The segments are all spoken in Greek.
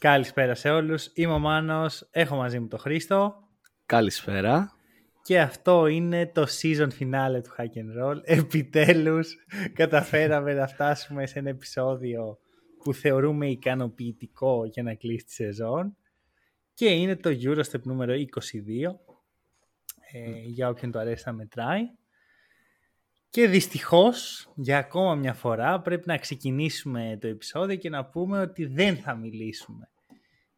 Καλησπέρα σε όλους. Είμαι ο Μάνος. Έχω μαζί μου τον Χρήστο. Καλησπέρα. Και αυτό είναι το season finale του Hack and Roll. Επιτέλους καταφέραμε να φτάσουμε σε ένα επεισόδιο που θεωρούμε ικανοποιητικό για να κλείσει τη σεζόν. Και είναι το Eurostep νούμερο 22. Ε, για όποιον το αρέσει να μετράει. Και δυστυχώς, για ακόμα μια φορά, πρέπει να ξεκινήσουμε το επεισόδιο και να πούμε ότι δεν θα μιλήσουμε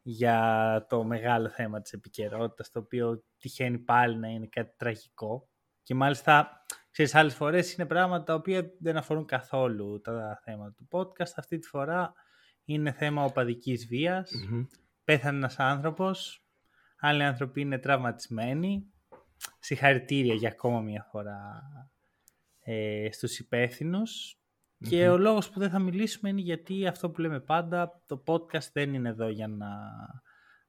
για το μεγάλο θέμα της επικαιρότητας, το οποίο τυχαίνει πάλι να είναι κάτι τραγικό. Και μάλιστα, ξέρεις, άλλες φορές είναι πράγματα τα οποία δεν αφορούν καθόλου τα θέματα του podcast. Αυτή τη φορά είναι θέμα οπαδικής Πέθανε ένας άνθρωπος, άλλοι άνθρωποι είναι τραυματισμένοι. Συγχαρητήρια για ακόμα μια φορά ε, στους υπεύθυνους. Και ο λόγος που δεν θα μιλήσουμε είναι γιατί αυτό που λέμε πάντα, το podcast δεν είναι εδώ για να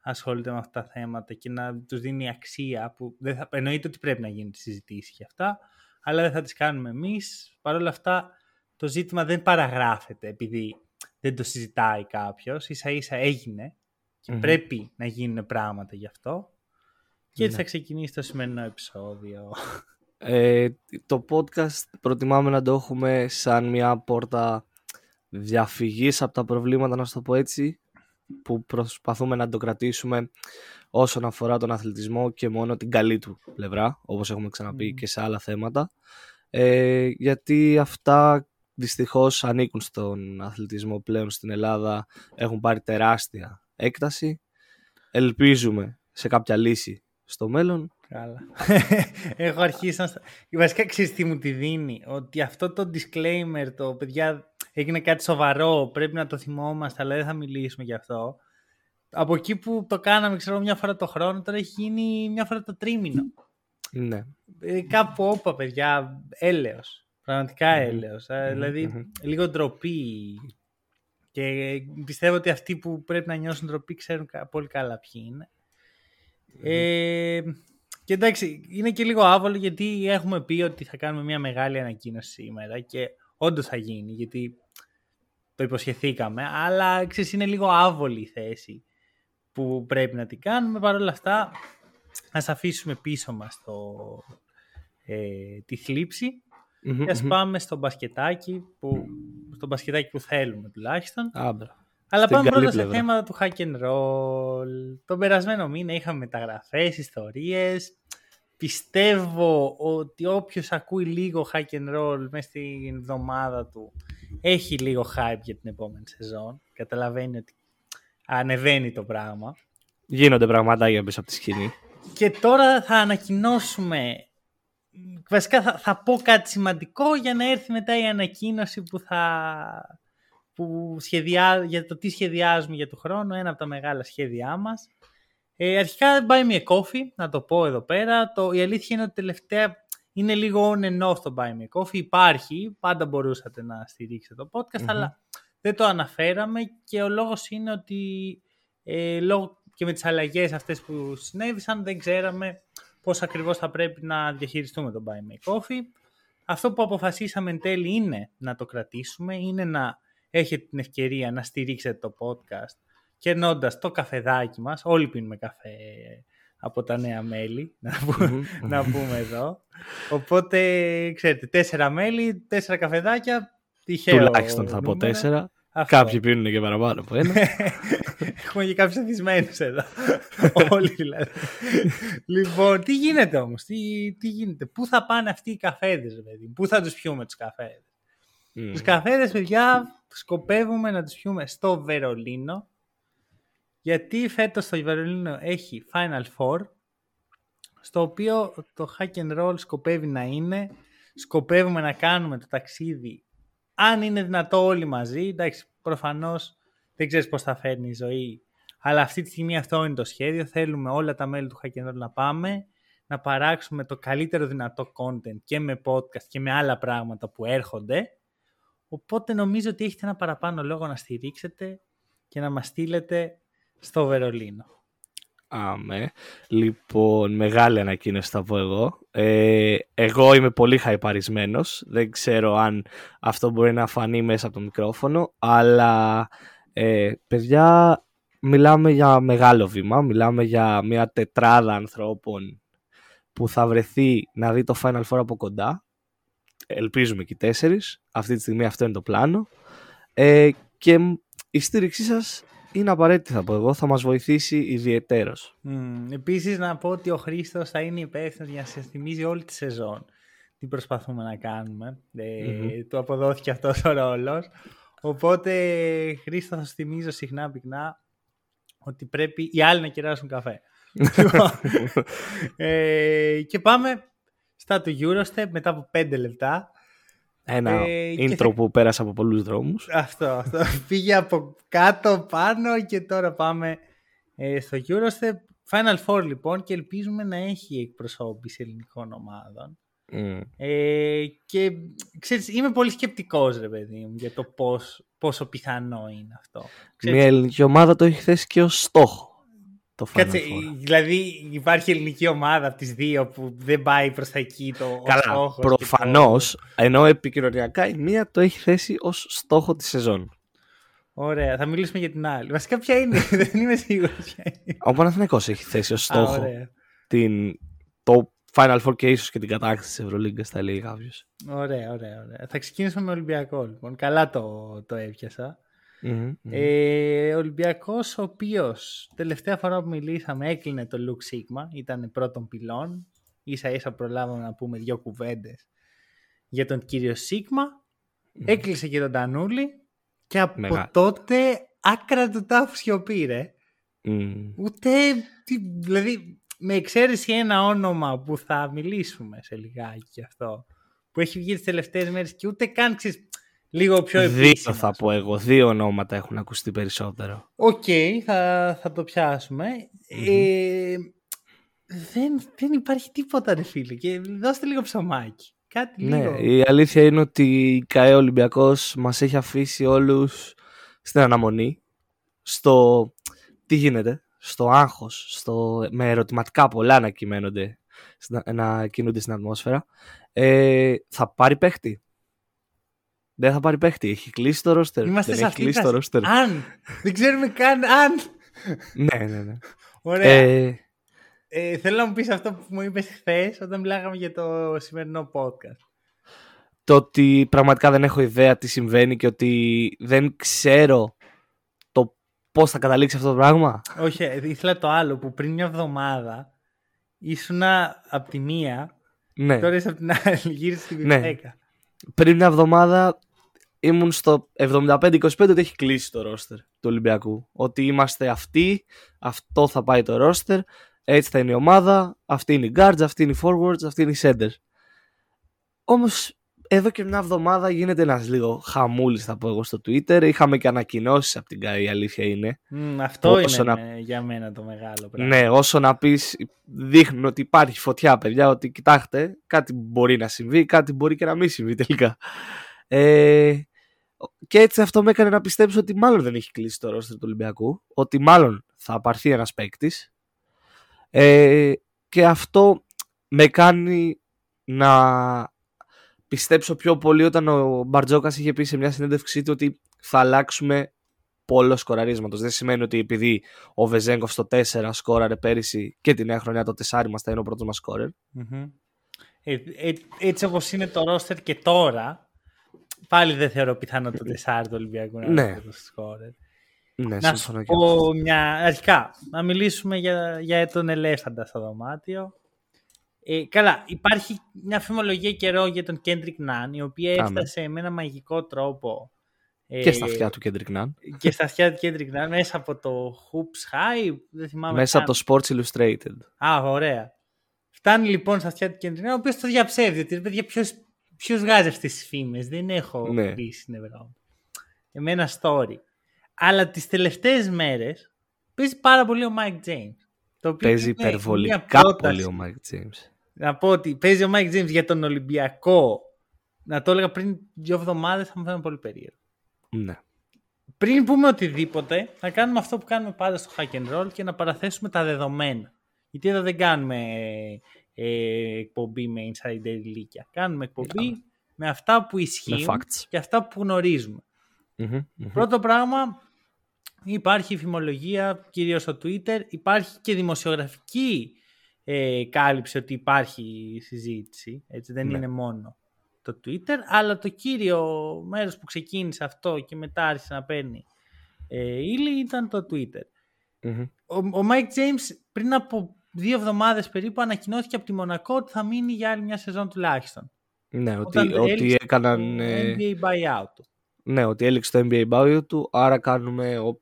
ασχολείται με αυτά τα θέματα και να τους δίνει αξία που δεν θα, εννοείται ότι πρέπει να γίνει τη συζητήση για αυτά, αλλά δεν θα τις κάνουμε εμείς. Παρ' όλα αυτά το ζήτημα δεν παραγράφεται επειδή δεν το συζητάει κάποιος, ίσα ίσα έγινε και πρέπει να γίνουν πράγματα γι' αυτό. Και έτσι θα ξεκινήσει το σημερινό επεισόδιο. Ε, το podcast προτιμάμε να το έχουμε σαν μια πόρτα διαφυγής από τα προβλήματα, να σου το πω έτσι, που προσπαθούμε να το κρατήσουμε όσον αφορά τον αθλητισμό και μόνο την καλή του πλευρά, όπως έχουμε ξαναπεί και σε άλλα θέματα. Ε, γιατί αυτά δυστυχώς ανήκουν στον αθλητισμό πλέον στην Ελλάδα, έχουν πάρει τεράστια έκταση. Ελπίζουμε σε κάποια λύση στο μέλλον Καλά. Έχω αρχίσει να... Βασικά ξέρεις τι μου τη δίνει; Ότι αυτό το disclaimer, το παιδιά έγινε κάτι σοβαρό, πρέπει να το θυμόμαστε, αλλά δεν θα μιλήσουμε γι' αυτό. Από εκεί που το κάναμε, ξέρω, μια φορά το χρόνο, τώρα έχει γίνει μια φορά το τρίμηνο. Ναι. Ε, κάπου όπα, παιδιά, έλεος. Πραγματικά έλεος. Ε, δηλαδή, λίγο ντροπή. Και πιστεύω ότι αυτοί που πρέπει να νιώσουν ντροπή ξέρουν πολύ καλά ποιοι είναι. Ε, και εντάξει, είναι και λίγο άβολο γιατί έχουμε πει ότι θα κάνουμε μια μεγάλη ανακοίνωση σήμερα και όντως θα γίνει γιατί το υποσχεθήκαμε, αλλά ξέρεις, είναι λίγο άβολη η θέση που πρέπει να την κάνουμε. Παρ' όλα αυτά, ας αφήσουμε πίσω μας το, ε, τη θλιψη και ας πάμε στο μπασκετάκι που, στο μπασκετάκι που θέλουμε τουλάχιστον. Άμπρα. Αλλά πάμε πρώτα σε θέματα του hack and roll. Τον περασμένο μήνα είχαμε μεταγραφές, ιστορίες. Πιστεύω ότι όποιος ακούει λίγο hack and roll μέσα στην εβδομάδα του έχει λίγο hype για την επόμενη σεζόν. Καταλαβαίνει ότι ανεβαίνει το πράγμα. Γίνονται πραγματάκια πίσω από τη σκηνή. Και τώρα θα ανακοινώσουμε Βασικά θα, θα πω κάτι σημαντικό για να έρθει μετά η ανακοίνωση που θα, που σχεδιά, για το τι σχεδιάζουμε για το χρόνο, ένα από τα μεγάλα σχέδιά μας. Ε, αρχικά buy me a coffee, να το πω εδώ πέρα. Το, η αλήθεια είναι ότι τελευταία είναι λίγο on and off το buy me a coffee. Υπάρχει, πάντα μπορούσατε να στηρίξετε το podcast, αλλά δεν το αναφέραμε και ο λόγος είναι ότι ε, λόγω και με τις αλλαγές αυτές που συνέβησαν δεν ξέραμε πώς ακριβώς θα πρέπει να διαχειριστούμε το buy me a coffee. Αυτό που αποφασίσαμε εν τέλει είναι να το κρατήσουμε, είναι να έχετε την ευκαιρία να στηρίξετε το podcast κερνώντας το καφεδάκι μας. Όλοι πίνουμε καφέ από τα νέα μέλη, να, να πούμε εδώ. Οπότε, ξέρετε, τέσσερα μέλη, τέσσερα καφεδάκια, τυχαίο Τουλάχιστον θα πω τέσσερα. Αυτό. Κάποιοι πίνουν και παραπάνω από ένα. Έχουμε και κάποιους εθισμένους εδώ. Όλοι δηλαδή. λοιπόν, τι γίνεται όμως, τι, τι γίνεται, πού θα πάνε αυτοί οι καφέδες, δηλαδή, πού θα τους πιούμε τους καφέδες; Mm. Του καφέδες, παιδιά, σκοπεύουμε να τους πιούμε στο Βερολίνο γιατί φέτος το Βερολίνο έχει Final Four στο οποίο το hack and roll σκοπεύει να είναι. Σκοπεύουμε να κάνουμε το ταξίδι αν είναι δυνατό όλοι μαζί. Εντάξει προφανώς δεν ξέρεις πώς θα φέρνει η ζωή αλλά αυτή τη στιγμή αυτό είναι το σχέδιο. Θέλουμε όλα τα μέλη του hack and roll να πάμε να παράξουμε το καλύτερο δυνατό content και με podcast και με άλλα πράγματα που έρχονται Οπότε νομίζω ότι έχετε ένα παραπάνω λόγο να στηρίξετε και να μας στείλετε στο Βερολίνο. Άμε. Λοιπόν, μεγάλη ανακοίνωση θα πω εγώ. Ε, εγώ είμαι πολύ χαϊπαρισμένος. Δεν ξέρω αν αυτό μπορεί να φανεί μέσα από το μικρόφωνο. Αλλά, ε, παιδιά, μιλάμε για μεγάλο βήμα, μιλάμε για μια τετράδα ανθρώπων που θα βρεθεί να δει το Final Four από κοντά. Ελπίζουμε και οι τέσσερις. Αυτή τη στιγμή αυτό είναι το πλάνο. Ε, και η στήριξή σας είναι απαραίτητη θα πω εγώ, θα μας βοηθήσει ιδιαιτέρως. Mm. Επίσης να πω ότι ο Χρήστος θα είναι υπεύθυνος για να σας θυμίζει όλη τη σεζόν τι προσπαθούμε να κάνουμε. Ε, του αποδόθηκε αυτός ο ρόλος. Οπότε Χρήστο θα σου θυμίζω συχνά πυκνά ότι πρέπει οι άλλοι να κεράσουν καφέ. ε, και πάμε στα του Eurostep μετά από 5 λεπτά. Ένα ε, intro που πέρασε από πολλούς δρόμους. Αυτό, αυτό. Πήγε από κάτω πάνω και τώρα πάμε ε, στο Eurostep. Final Four λοιπόν και ελπίζουμε να έχει εκπροσώπηση ελληνικών ομάδων. Mm. Ε, και ξέρεις, είμαι πολύ σκεπτικός ρε παιδί μου για το πώς, πόσο πιθανό είναι αυτό. Ξέρεις, Μια ελληνική ομάδα το έχει θέσει και ως στόχο. Το Κάτσε, δηλαδή υπάρχει ελληνική ομάδα από τις δύο που δεν πάει προς τα εκεί το Καλά, προφανώς, το... ενώ επικοινωνιακά η μία το έχει θέσει ως στόχο της σεζόν. Ωραία, θα μιλήσουμε για την άλλη. Βασικά ποια είναι, δεν είμαι σίγουρος ποια είναι. Ο Παναθηναϊκός έχει θέσει ως στόχο Α, την, το Final Four και ίσως και την κατάκτηση της Ευρωλίγκας θα λέει κάποιος. Ωραία, ωραία, ωραία. Θα ξεκινήσουμε με Ολυμπιακό λοιπόν. Καλά το, το έπιασα. Mm-hmm, Ε, Ολυμπιακός ο οποίος τελευταία φορά που μιλήσαμε έκλεινε το Luke Sigma, ήταν πρώτον πυλών. Ίσα ίσα προλάβαμε να πούμε δύο κουβέντες για τον κύριο Σίγμα. Έκλεισε και τον Τανούλη και από τότε άκρα του τάφου σιωπή ρε. Ούτε, δηλαδή με εξαίρεση ένα όνομα που θα μιλήσουμε σε λιγάκι γι' αυτό, που έχει βγει τις τελευταίες μέρες και ούτε καν ξέρεις, λίγο πιο επίσημα. Δύο θα πω εγώ, δύο ονόματα έχουν ακουστεί περισσότερο. OK, okay, θα, θα το πιασουμε Ε, δεν, δεν υπάρχει τίποτα ρε φίλε και δώστε λίγο ψωμάκι. Κάτι ναι, λίγο. η αλήθεια είναι ότι η ΚΑΕ Ολυμπιακός μας έχει αφήσει όλους στην αναμονή στο τι γίνεται στο άγχος, στο, με ερωτηματικά πολλά να κυμαίνονται, να κινούνται στην ατμόσφαιρα, ε, θα πάρει παίχτη. Δεν θα πάρει παίχτη. Έχει κλείσει το ρόστερ. Είμαστε Δεν έχει κλείσει το ρόστερ. Αν. Δεν ξέρουμε καν αν. ναι, ναι, ναι. Ωραία. Ε, ε, θέλω να μου πεις αυτό που μου είπες χθες όταν μιλάγαμε για το σημερινό podcast. Το ότι πραγματικά δεν έχω ιδέα τι συμβαίνει και ότι δεν ξέρω πώς θα καταλήξει αυτό το πράγμα. Όχι, ε, ήθελα το άλλο που πριν μια εβδομάδα ήσουν από τη μία. Ναι. Τώρα είσαι από την άλλη, γύρισε στη ναι. βιβλιοθέκα. Πριν μια εβδομάδα ήμουν στο 75-25 ότι έχει κλείσει το ρόστερ του Ολυμπιακού. Ότι είμαστε αυτοί, αυτό θα πάει το ρόστερ, έτσι θα είναι η ομάδα, αυτή είναι η guards, αυτή είναι η forwards, αυτή είναι η centers. Όμως εδώ και μια εβδομάδα γίνεται ένας λίγο χαμούλης, θα πω εγώ στο Twitter. Είχαμε και ανακοινώσεις από την ΚΑΗ, η αλήθεια είναι. αυτό είναι για μένα το μεγάλο πράγμα. Ναι, όσο να πεις, δείχνουν ότι υπάρχει φωτιά, παιδιά, ότι κοιτάξτε, κάτι μπορεί να συμβεί, κάτι μπορεί και να μην συμβεί τελικά. Ε, και έτσι αυτό με έκανε να πιστέψω ότι μάλλον δεν έχει κλείσει το ρόστερ του Ολυμπιακού, ότι μάλλον θα απαρθεί ένας παίκτης. Ε, και αυτό με κάνει να πιστέψω πιο πολύ όταν ο Μπαρτζόκας είχε πει σε μια συνέντευξή του ότι θα αλλάξουμε πόλο σκοραρίσματος. Δεν σημαίνει ότι επειδή ο Βεζέγκοφ στο 4 σκόραρε πέρυσι και τη νέα χρονιά το 4 μας θα είναι ο πρώτος μας σκόρερ. Ε, ε, έτσι όπως είναι το ρόστερ και τώρα, πάλι δεν θεωρώ πιθανό το 4 του Ολυμπιακού να είναι ο σκόρερ. Ναι, να σου πω μια... Αρχικά, να μιλήσουμε για, για τον ελέφαντα στο δωμάτιο. Ε, καλά, υπάρχει μια φημολογία καιρό για τον Κέντρικ Ναν, η οποία έφτασε με ένα μαγικό τρόπο. Ε, και στα αυτιά του Κέντρικ Ναν. Και στα αυτιά του Κέντρικ Ναν, μέσα από το HoopsHype, δεν θυμάμαι. Μέσα από το Sports Illustrated. Α, ωραία. Φτάνει λοιπόν στα αυτιά του Κέντρικ Ναν, ο οποίος το διαψεύδει. Ότι παιδιά, ποιος βγάζει αυτές τις φήμες. Δεν έχω ναι. πει στην Ευρώπη. Εμένα story. Αλλά τις τελευταίες μέρες παίζει πάρα πολύ ο Mike James. Το παίζει υπερβολικά πολύ ο Mike James να πω ότι παίζει ο Mike James για τον Ολυμπιακό. Να το έλεγα πριν δύο εβδομάδες θα μου φαίνεται πολύ περίεργο. Ναι. Πριν πούμε οτιδήποτε, θα κάνουμε αυτό που κάνουμε πάντα στο hack and roll και να παραθέσουμε τα δεδομένα. Γιατί εδώ δεν κάνουμε ε, εκπομπή με insider leak. Κάνουμε εκπομπή με αυτά που ισχύουν και αυτά που γνωριζουμε Πρώτο πράγμα, υπάρχει φημολογία κυρίως στο Twitter, υπάρχει και δημοσιογραφική ε, κάλυψη ότι υπάρχει συζήτηση, έτσι δεν Ναι. είναι μόνο το Twitter, αλλά το κύριο μέρος που ξεκίνησε αυτό και μετά άρχισε να παίρνει ε, ύλη ήταν το Twitter. Μμμ. Ο, ο Mike James πριν από δύο εβδομάδες περίπου ανακοινώθηκε από τη Μονακό ότι θα μείνει για άλλη μια σεζόν τουλάχιστον. Ναι, ότι, Όταν ότι έληξε έκαναν. το ε, NBA buyout του. Ναι, ότι έληξε το NBA bio του, άρα κάνουμε ο-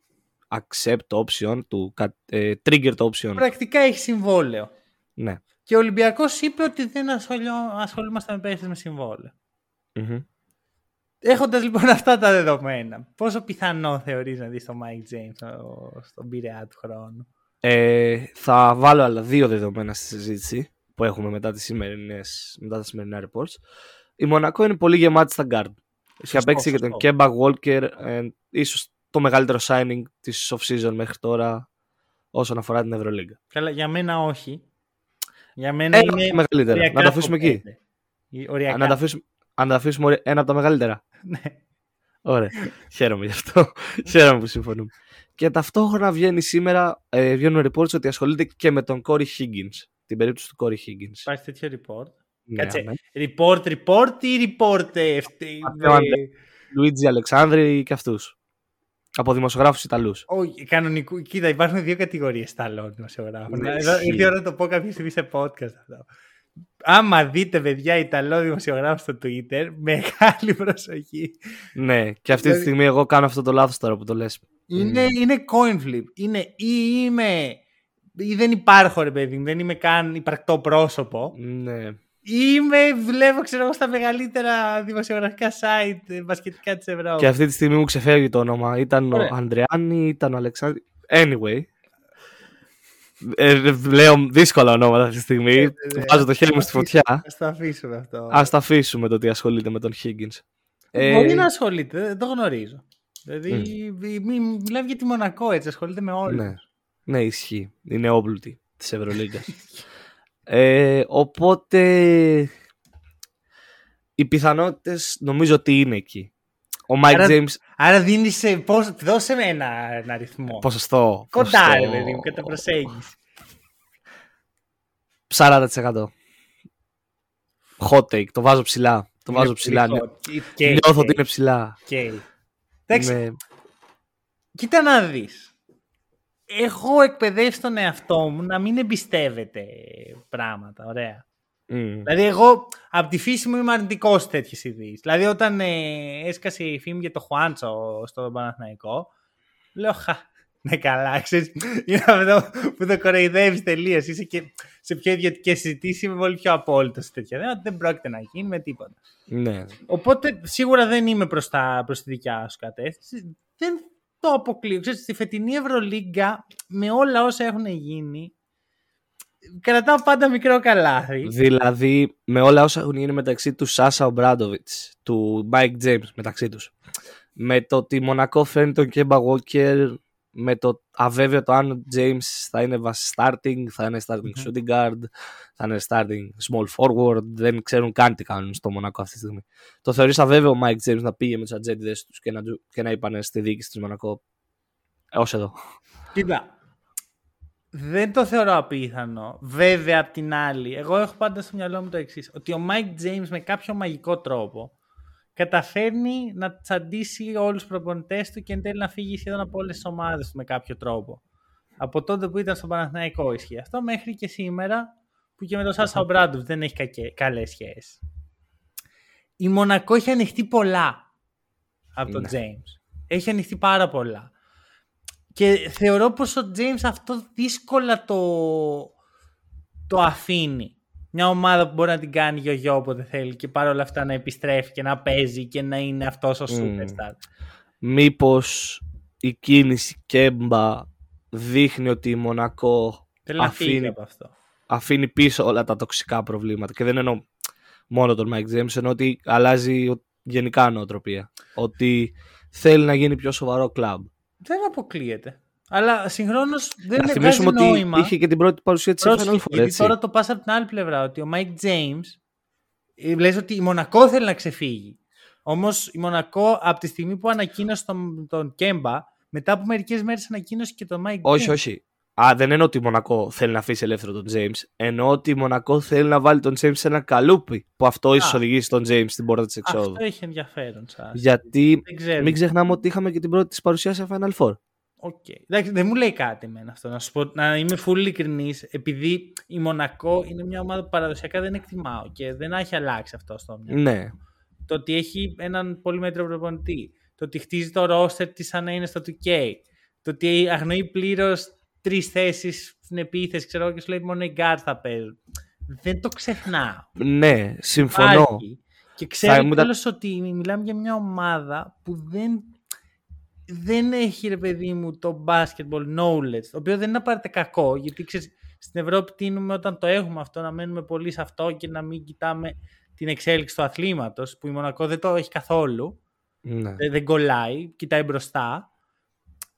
accept το option του, κα- ε, trigger το option. Πρακτικά έχει συμβόλαιο. Ναι. Και ο Ολυμπιακός είπε ότι δεν ασχολιό- ασχολούμαστε με παίχτες με συμβόλαιο. Μμμ. Έχοντας λοιπόν αυτά τα δεδομένα, πόσο πιθανό θεωρείς να δεις τον Mike James στο- στον πειραιά του χρόνου; Ε, θα βάλω άλλα δύο δεδομένα στη συζήτηση που έχουμε μετά, τις σημερινές, μετά τα σημερινά reports. Η Μονακό είναι πολύ γεμάτη στα guard. Είχε Σωστό, παίξει και τον σωστό. Kemba Walker, ε, ίσως το μεγαλύτερο signing της off-season μέχρι τώρα όσον αφορά την Ευρωλίγκα. Καλά, για μένα όχι. Για μένα Ένα από είναι τα μεγαλύτερα. οριακά Να τα αφήσουμε top εκεί. πέντε. Ή Οριακά. Να τα αφήσουμε, αν τα αφήσουμε ωραία- ένα από τα μεγαλύτερα. Ναι. Ωραία. Χαίρομαι γι' αυτό. Χαίρομαι που συμφωνούμε. Και ταυτόχρονα βγαίνει σήμερα, ε, βγαίνουν reports ότι ασχολείται και με τον Corey Higgins. Την περίπτωση του Corey Higgins. Υπάρχει τέτοιο report. Ναι, Κάτσε. ναι. Report, report ή report ε, αυτή. Αυτό είναι. Λουίτζι Αλεξάνδρη και αυτούς. Από δημοσιογράφους Ιταλούς. Όχι, κανονικού. Κοίτα, υπάρχουν δύο κατηγορίες Ιταλών δημοσιογράφων. Ναι, Εδώ ισχύει. ήρθε η ώρα να το πω κάποια στιγμή σε podcast αυτό. Άμα δείτε, παιδιά, Ιταλό δημοσιογράφο στο Twitter, μεγάλη προσοχή. Ναι, και αυτή τη Δηλαδή- στιγμή εγώ κάνω αυτό το λάθος τώρα που το λες. Είναι, είναι coin flip. Είναι ή είμαι. ή δεν υπάρχω, ρε παιδί μου, δεν είμαι καν υπαρκτό πρόσωπο. Ναι. Ή είμαι, δουλεύω, ξέρω εγώ, στα μεγαλύτερα δημοσιογραφικά site ε, μπασκετικά της Ευρώπης. Και αυτή τη στιγμή μου ξεφεύγει το όνομα. Ήταν Ωραία. ο Ανδρεάνη, ήταν ο Αλεξάνδρη. Anyway. Ε, λέω δύσκολα ονόματα αυτή τη στιγμή. ναι. Βάζω το χέρι μου στη φωτιά. Α το αφήσουμε αυτό. Α τα αφήσουμε το ότι ασχολείται με τον Higgins. Ε, Μπορεί να ασχολείται, δεν το γνωρίζω. Δηλαδή, μη- μη- μιλάμε για τη Μονακό έτσι, ασχολείται με όλους. Ναι. ναι, ισχύει. Είναι όπλουτη της Ευρωλίγκας. ε, οπότε οι πιθανότητες νομίζω ότι είναι εκεί. Ο Mike Άρα- James. Άρα δίνεις, ε, πώς, δώσε με ένα, ένα αριθμό. Ποσοστό. Κοντά, ποσοστό ρε παιδί μου, κατά προσέγγιση. 40%. Hot take. Το βάζω ψηλά. Το βάζω Είναι ψηλά. πολύ Νιώ- hot. Και- και- Νιώθω και- ότι είναι ψηλά. και- Εντάξει, Ναι. κοίτα να δεις. Έχω εκπαιδεύσει τον εαυτό μου να μην εμπιστεύεται πράγματα, ωραία. Μμ. Δηλαδή, εγώ από τη φύση μου είμαι αρνητικός σε τέτοιες ειδήσεις. Δηλαδή, όταν ε, έσκασε η φήμη για το Χουάντσο στο Παναθηναϊκό, λέω χα. Ναι, καλά, ξέρεις, είναι αυτό που το κοροϊδεύεις τελείως. Είσαι και σε πιο ιδιωτικές συζητήσεις, είμαι πολύ πιο απόλυτος σε τέτοια θέματα. Δεν πρόκειται να γίνει με τίποτα. Ναι. Οπότε σίγουρα δεν είμαι προς, τα, προς τη δικιά σου κατεύθυνση. Δεν το αποκλείω. Ξέρεις, στη φετινή Ευρωλίγκα με όλα όσα έχουν γίνει κρατάω πάντα μικρό καλάθι. Δηλαδή, με όλα όσα έχουν γίνει μεταξύ του Σάσα Ομπράντοβιτς, του Mike James μεταξύ τους, με το ότι η Μονακό φέρνει τον Κέμπα Walker, με το αβέβαιο το αν ο James θα είναι βασι- starting, θα είναι starting Μμμ. shooting guard, θα είναι starting small forward, δεν ξέρουν καν τι κάνουν στο Μονακό αυτή τη στιγμή. Το θεωρείς αβέβαιο ο Mike James να πήγε με τους ατζέντιδες τους και να, του- και να είπανε στη διοίκηση της Μονακό έως εδώ. Κοίτα, δεν το θεωρώ απίθανο. Βέβαια, απ' την άλλη, εγώ έχω πάντα στο μυαλό μου το εξής: Ότι ο Mike James με κάποιο μαγικό τρόπο καταφέρνει να τσαντήσει όλους τους προπονητές του και εν τέλει να φύγει σχεδόν από όλες τις ομάδες του με κάποιο τρόπο. Από τότε που ήταν στο Παναθηναϊκό ισχύει αυτό μέχρι και σήμερα που και με τον Σάσα Ομπράντουφ δεν έχει καλές σχέσεις. Η Μονακό έχει ανοιχτεί πολλά από τον Ναι. James. Έχει ανοιχτεί πάρα πολλά. Και θεωρώ πως ο James αυτό δύσκολα το, το αφήνει. Μια ομάδα που μπορεί να την κάνει γιο-γιο όποτε θέλει και παρόλα αυτά να επιστρέφει και να παίζει και να είναι αυτός ο Μμμ. superstar. Μήπως η κίνηση Κέμπα δείχνει ότι η Μονακό Θέλει να φύγει αφήνει, από αυτό. αφήνει πίσω όλα τα τοξικά προβλήματα. Και δεν εννοώ μόνο τον Mike James, εννοώ ότι αλλάζει ο- γενικά νοοτροπία. Ότι θέλει να γίνει πιο σοβαρό κλαμπ. Δεν αποκλείεται. Αλλά συγχρόνως δεν Να βγάζει θυμίσουμε ότι νόημα. είχε και την πρώτη παρουσία της Πρόσεχε, Final Four, γιατί έτσι. τώρα το πας από την άλλη πλευρά, ότι ο Mike James ε, λες ότι η Μονακό θέλει να ξεφύγει. Όμως η Μονακό από τη στιγμή που ανακοίνωσε τον, τον Κέμπα μετά από μερικές μέρες ανακοίνωσε και το Mike Όχι, Boone. όχι. Α, δεν εννοώ ότι η Μονακό θέλει να αφήσει ελεύθερο τον James. Εννοώ ότι η Μονακό θέλει να βάλει τον James σε ένα καλούπι. Που αυτό ίσως οδηγήσει τον James στην πόρτα της εξόδου. Αυτό έχει ενδιαφέρον σας. Γιατί Δεν ξέρω. μην ξεχνάμε ότι είχαμε και την πρώτη της παρουσία σε Final Four. OK. Εντάξει, δεν μου λέει κάτι εμένα αυτό. Να σου πω, να είμαι full ειλικρινής, επειδή η Μονακό είναι μια ομάδα που παραδοσιακά δεν εκτιμάω και δεν έχει αλλάξει αυτό στο μυαλό. Ναι. Το ότι έχει έναν πολύ μέτρο προπονητή. Το ότι χτίζει το roster της σαν να είναι στο 2K. Το ότι αγνοεί πλήρως τρεις θέσεις στην επίθεση, ξέρω εγώ, και σου λέει μόνο οι guards θα παίζουν. Δεν το ξεχνάω. Ναι, συμφωνώ. Υπάρχει. Και ξέρω ήμουν τα- τέλος ότι μιλάμε για μια ομάδα που δεν, δεν έχει ρε παιδί μου το basketball knowledge, το οποίο δεν είναι απαραίτητα κακό, γιατί ξέρεις, στην Ευρώπη τίνουμε όταν το έχουμε αυτό να μένουμε πολύ σε αυτό και να μην κοιτάμε την εξέλιξη του αθλήματος, που η Μονακό δεν το έχει καθόλου, Ναι. δεν, δεν κολλάει, κοιτάει μπροστά.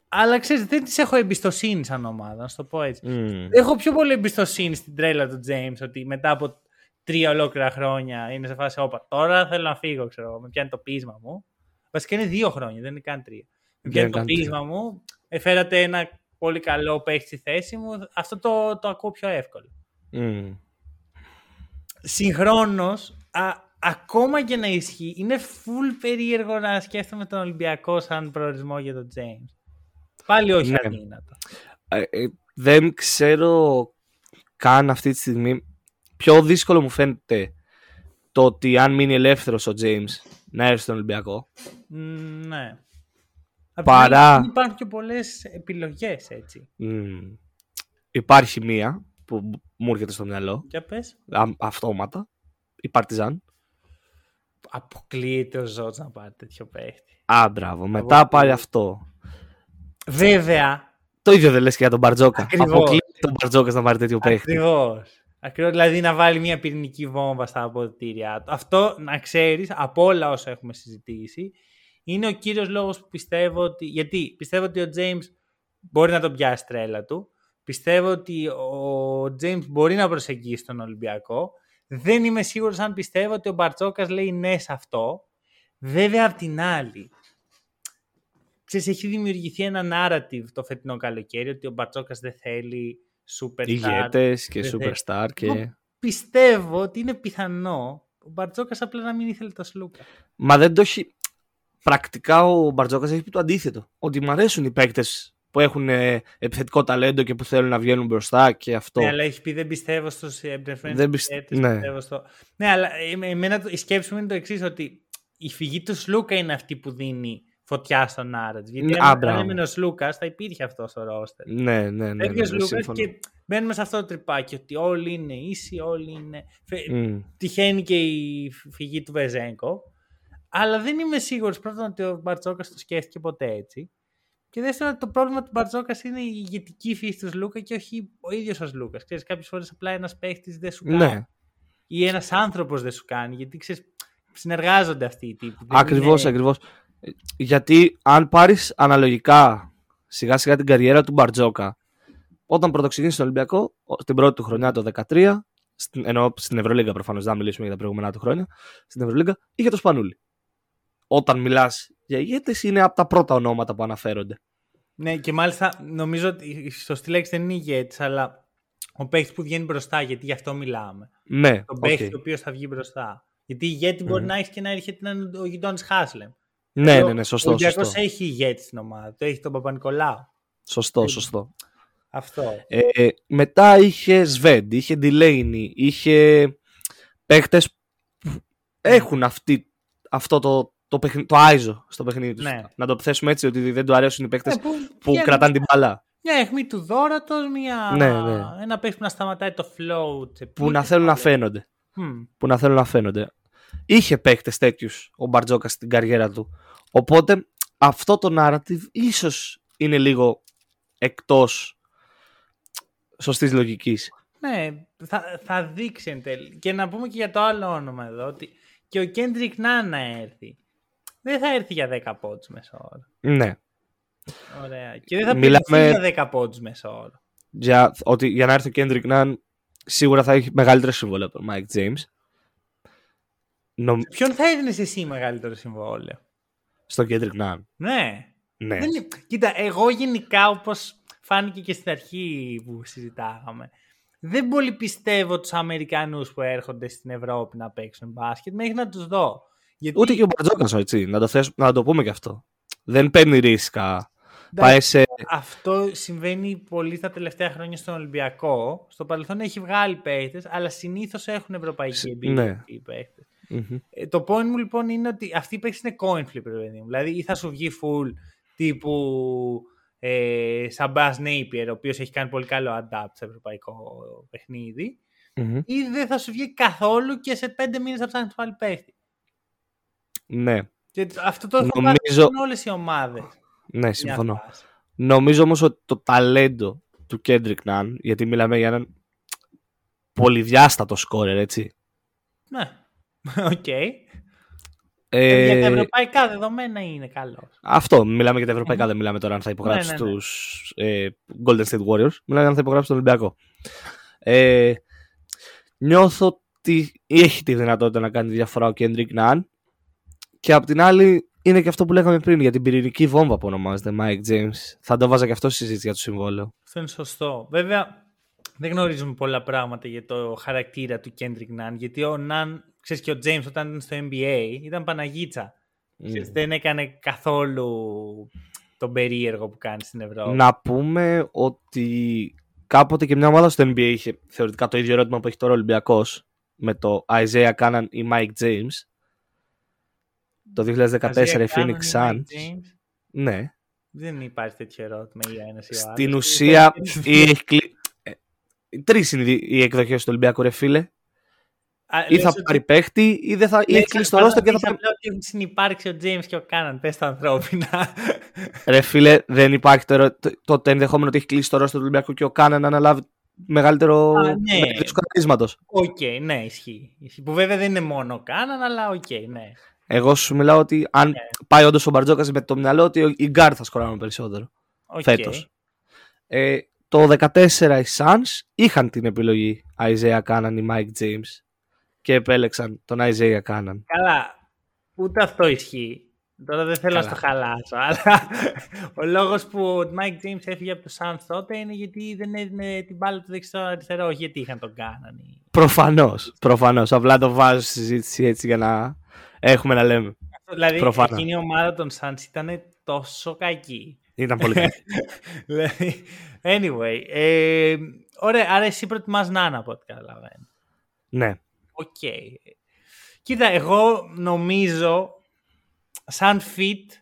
Αλλά ξέρεις, δεν της έχω εμπιστοσύνη σαν ομάδα, να σου το πω έτσι. Μμ. Έχω πιο πολύ εμπιστοσύνη στην τρέλα του James ότι μετά από τρία ολόκληρα χρόνια είναι σε φάση όπα. Τώρα θέλω να φύγω, ξέρω εγώ. Με πιάνει το πείσμα μου. Βασικά είναι δύο χρόνια, δεν είναι καν τρία. Με πιάνει είναι το καν τρία. πείσμα μου. Εφέρατε ένα πολύ καλό παίχτη στη θέση μου. Αυτό το, το ακούω πιο εύκολο. Μμ. Συγχρόνως, ακόμα και να ισχύει, είναι full περίεργο να σκέφτομαι τον Ολυμπιακό σαν προορισμό για τον James. Πάλι όχι Ναι. αδύνατο. Ε, ε, δεν ξέρω καν αυτή τη στιγμή. Πιο δύσκολο μου φαίνεται το ότι αν μείνει ελεύθερος ο James να έρθει στον Ολυμπιακό. Μ, Ναι. Απ' Παρά- την άλλη, Υπάρχουν και πολλές επιλογές έτσι. Μμ. Υπάρχει μία που μου έρχεται στο μυαλό, Για πες. α- αυτόματα. Η Παρτιζάν. Αποκλείεται ο Ζώτς να πάρει τέτοιο παίχτη. Α, μπράβο. Μετά πάει αυτό. Βέβαια. Το ίδιο δεν λες και για τον Μπαρτζόκα. Ακριβώς. Αποκλείεται τον Μπαρτζόκα να πάρει τέτοιο παίχτη. Ακριβώς. Ακριβώς. Δηλαδή να βάλει μια πυρηνική βόμβα στα αποδητήριά του. Αυτό να ξέρεις από όλα όσα έχουμε συζητήσει είναι ο κύριος λόγος που πιστεύω ότι... Γιατί πιστεύω ότι ο James μπορεί να τον πιάσει τρέλα του. Πιστεύω ότι ο James μπορεί να προσεγγίσει τον Ολυμπιακό. Δεν είμαι σίγουρος αν πιστεύω ότι ο Μπαρτσόκας λέει ναι σε αυτό. Βέβαια απ' την άλλη, ξέρεις, έχει δημιουργηθεί ένα narrative το φετινό καλοκαίρι ότι ο Μπαρτσόκας δεν θέλει superstar. Ηγέτες και δεν superstar και... Εγώ Πιστεύω ότι είναι πιθανό ο Μπαρτσόκας απλά να μην ήθελε το Σλούκα. Μα δεν το έχει. Πρακτικά ο Μπαρτζόκας έχει πει το αντίθετο. Ότι μου αρέσουν οι παίκτες που έχουν ε, επιθετικό ταλέντο και που θέλουν να βγαίνουν μπροστά και αυτό. Ναι, αλλά έχει πει δεν πιστεύω στους εμπνευσμένους Δεν πιστε- ηγέτες, ναι. πιστεύω στο... Ναι, αλλά εμέ- εμένα το- η σκέψη μου είναι το εξής ότι η φυγή του Σλούκα είναι αυτή που δίνει φωτιά στον narrative. Γιατί Ναι, αν- α, αν μπράβο. έμενε ο Σλούκας, θα υπήρχε αυτός στο ρόστερ. Ναι, ναι, ναι. ναι, Φεύγει ο ναι, Λούκα σύμφωνα. και μπαίνουμε σε αυτό το τρυπάκι ότι όλοι είναι ίσοι, όλοι είναι. Φε- Μμ. Τυχαίνει και η φυγή του Βεζέγκο. Αλλά δεν είμαι σίγουρος πρώτον ότι ο Μπαρτσόκας το σκέφτηκε ποτέ έτσι. Και δεύτερον ότι το πρόβλημα του Μπαρτσόκας είναι η ηγετική φύση του Λούκα και όχι ο ίδιος ο Λούκα. Ξέρεις, κάποιες φορές απλά ένας παίχτης δεν σου κάνει. Ναι, Ή ένας άνθρωπος δεν σου κάνει. Γιατί ξέρεις, συνεργάζονται αυτοί οι τύποι. Δεν ακριβώς, είναι- ακριβώς. Ε, Γιατί αν πάρεις αναλογικά σιγά σιγά την καριέρα του Μπαρτζόκα, όταν πρωτοξεκίνησε στον Ολυμπιακό, ο- την πρώτη του χρονιά το 2013, στην, ενώ στην Ευρωλίγκα προφανώς, δεν θα μιλήσουμε για τα προηγούμενα του χρόνια, στην Ευρωλίγκα είχε το Σπανούλι. Όταν μιλάς για ηγέτες, είναι από τα πρώτα ονόματα που αναφέρονται. Ναι, και μάλιστα νομίζω ότι η σωστή λέξη δεν είναι ηγέτης, αλλά ο παίχτης που βγαίνει μπροστά, γιατί γι' αυτό μιλάμε. Ναι, Τον οκ. παίχτη ο οποίος θα βγει μπροστά. Γιατί ηγέτη μπορεί Μμμ. να έχει και να έρχεται να είναι ο Γιουντόνις Χάσλεμ. ναι, Ο- ναι, ναι, σωστό. Ο Ολυμπιακός Σωστό, έχει ηγέτη στην ομάδα. Το έχει τον Παπανικολάου. σωστό, σωστό. Αυτό. Ε, μετά είχε Σβέντ, είχε Ντιλέινι, είχε παίχτες που έχουν αυτή, αυτό το, το, παιχνι- το άιζο στο παιχνίδι τους. Ναι. Να το θέσουμε έτσι, ότι δεν του αρέσουν οι παίχτε Ε, που που βγαίνει κρατάνε την μπαλά. Μια αιχμή του δόρατος, μια... Ναι, ναι. ένα παίχτη που να σταματάει το flow. της Που να επίθεσης. θέλουν να φαίνονται. Μμ. Που να θέλουν να φαίνονται. Είχε παίχτε τέτοιους ο Μπαρτζόκας στην καριέρα του. Οπότε αυτό το narrative ίσως είναι λίγο εκτός σωστής λογικής. Ναι, θα, θα δείξει εν τέλει. Και να πούμε και για το άλλο όνομα εδώ, ότι και ο Κέντρικ Νάν να έρθει. Δεν θα έρθει για 10 πόντους μέσα όρο. Ναι. Ωραία. Και δεν θα Μιλάμε- Μιλάμε... για 10 πόντους μέσα όρο. Για, ότι για να έρθει ο Kendrick Nunn σίγουρα θα έχει μεγαλύτερο συμβόλαιο από τον Mike James. Νομ... Ποιον θα έδινε εσύ μεγαλύτερο συμβόλαιο; Στο Kendrick Nunn. Ναι. Ναι. Δεν είναι- Κοίτα, εγώ γενικά όπως φάνηκε και στην αρχή που συζητάγαμε, δεν πολύ πιστεύω τους Αμερικανούς που έρχονται στην Ευρώπη να παίξουν μπάσκετ μέχρι να τους δω. Γιατί, Ούτε και ο Μπαρτζόκας, έτσι. Να το, θέσ- να το πούμε και αυτό. Δεν παίρνει ρίσκα. εντάξει, Πάει σε. Αυτό συμβαίνει πολύ στα τελευταία χρόνια στον Ολυμπιακό. Στο παρελθόν έχει βγάλει παίχτες, αλλά συνήθως έχουν ευρωπαϊκή Συ- εμπειρία ναι. αυτοί οι παίχτες. Μμμ. Ε, το point μου λοιπόν είναι ότι αυτή η παίξη είναι coin flip, ρε παιδί μου. Δηλαδή ή θα σου βγει full τύπου ε, Shabazz Napier, ο οποίος έχει κάνει πολύ καλό adapt σε ευρωπαϊκό παιχνίδι, Μμμ. ή δεν θα σου βγει καθόλου και σε πέντε μήνες θα ψάχνεις πάλι παίχτη. Ναι, Και αυτό το έχω Νομίζω- πάρει όλες οι ομάδες. ναι, μια συμφωνώ. φάση. Νομίζω όμως ότι το ταλέντο του Kendrick Nunn, γιατί μιλάμε για έναν πολυδιάστατο σκόρερ, έτσι. Ναι, οκ. Ε, Για τα ευρωπαϊκά δεδομένα είναι καλός. Αυτό, μιλάμε για τα ευρωπαϊκά, δεν μιλάμε τώρα αν θα υπογράψει Ναι, ναι, ναι. τους ε, Golden State Warriors. Μιλάμε αν θα υπογράψει τον Ολυμπιακό. Ε, νιώθω ότι έχει τη δυνατότητα να κάνει τη διαφορά ο Kendrick Nunn και απ' την άλλη είναι και αυτό που λέγαμε πριν για την πυρηνική βόμβα που ονομάζεται Mike James. Θα το βάζα και αυτό στη συζήτηση για το συμβόλαιο. Αυτό είναι σωστό. Βέβαια, δεν γνωρίζουμε πολλά πράγματα για το χαρακτήρα του Kendrick Nunn, γιατί ο Nunn, ξέρεις και ο James όταν ήταν στο NBA, ήταν Παναγίτσα. Ξέρεις, Δεν έκανε καθόλου τον περίεργο που κάνει στην Ευρώπη. Να πούμε ότι κάποτε και μια ομάδα στο NBA είχε θεωρητικά το ίδιο ερώτημα που έχει τώρα ο Ολυμπιακός με το Isaiah Cannon ή Mike James. Το 2014 η Phoenix Suns. Ναι. Δεν υπάρχει τέτοιο ερώτημα για ένα ή ο Στην άλλος. ουσία ή έχει κλει... ε, Τρεις είναι οι- οι εκδοχές του Ολυμπιακού ρε φίλε. Α, Ή λες θα ότι- πάρει παίχτη ή δεν θα... ή λες έχει κλείσει το απλά ρόστερ και θα πεις πάρει... απλά ότι έχουν συνυπάρξει ο James και ο Κάναν, πες τα ανθρώπινα. Ρε φίλε δεν υπάρχει το, ερω- το, το, το ενδεχόμενο ότι έχει κλείσει το ρόστερ του Ολυμπιακού και ο Κάναν να αναλάβει μεγαλύτερο Α, ναι. μεγαλύτερος σκαρίσματος. Οκ, ναι, ισχύει. ισχύει. Που βέβαια δεν είναι μόνο ο Κάναν, αλλά οκ, ναι. Εγώ σου μιλάω ότι αν Ναι. πάει όντως ο Μπαρτζόκας με το μυαλό ότι οι γκάρ θα σκοράρουν περισσότερο Οκ. φέτος. Ε, το 14 οι Suns είχαν την επιλογή Isaiah Cannon ή Mike James και επέλεξαν τον Isaiah Cannon. Καλά, ούτε αυτό ισχύει. Τώρα δεν θέλω Καλά. να στο χαλάσω, αλλά ο λόγος που ο Mike James έφυγε από το Suns τότε είναι γιατί δεν έδινε την μπάλα του δεξιό αριστερό, όχι γιατί είχαν τον Κάναν. Προφανώς, προφανώς. Απλά το βάζω στη συζήτηση έτσι για να έχουμε να λέμε. Δηλαδή, Προφανώς. εκείνη η ομάδα των Suns ήταν τόσο κακή. Ήταν πολύ καλή. Δηλαδή, anyway, ε, ωραία, άρα εσύ προτιμάς Ναν από ό,τι καταλαβαίνω. ναι. Οκ. Κοίτα, εγώ νομίζω σαν fit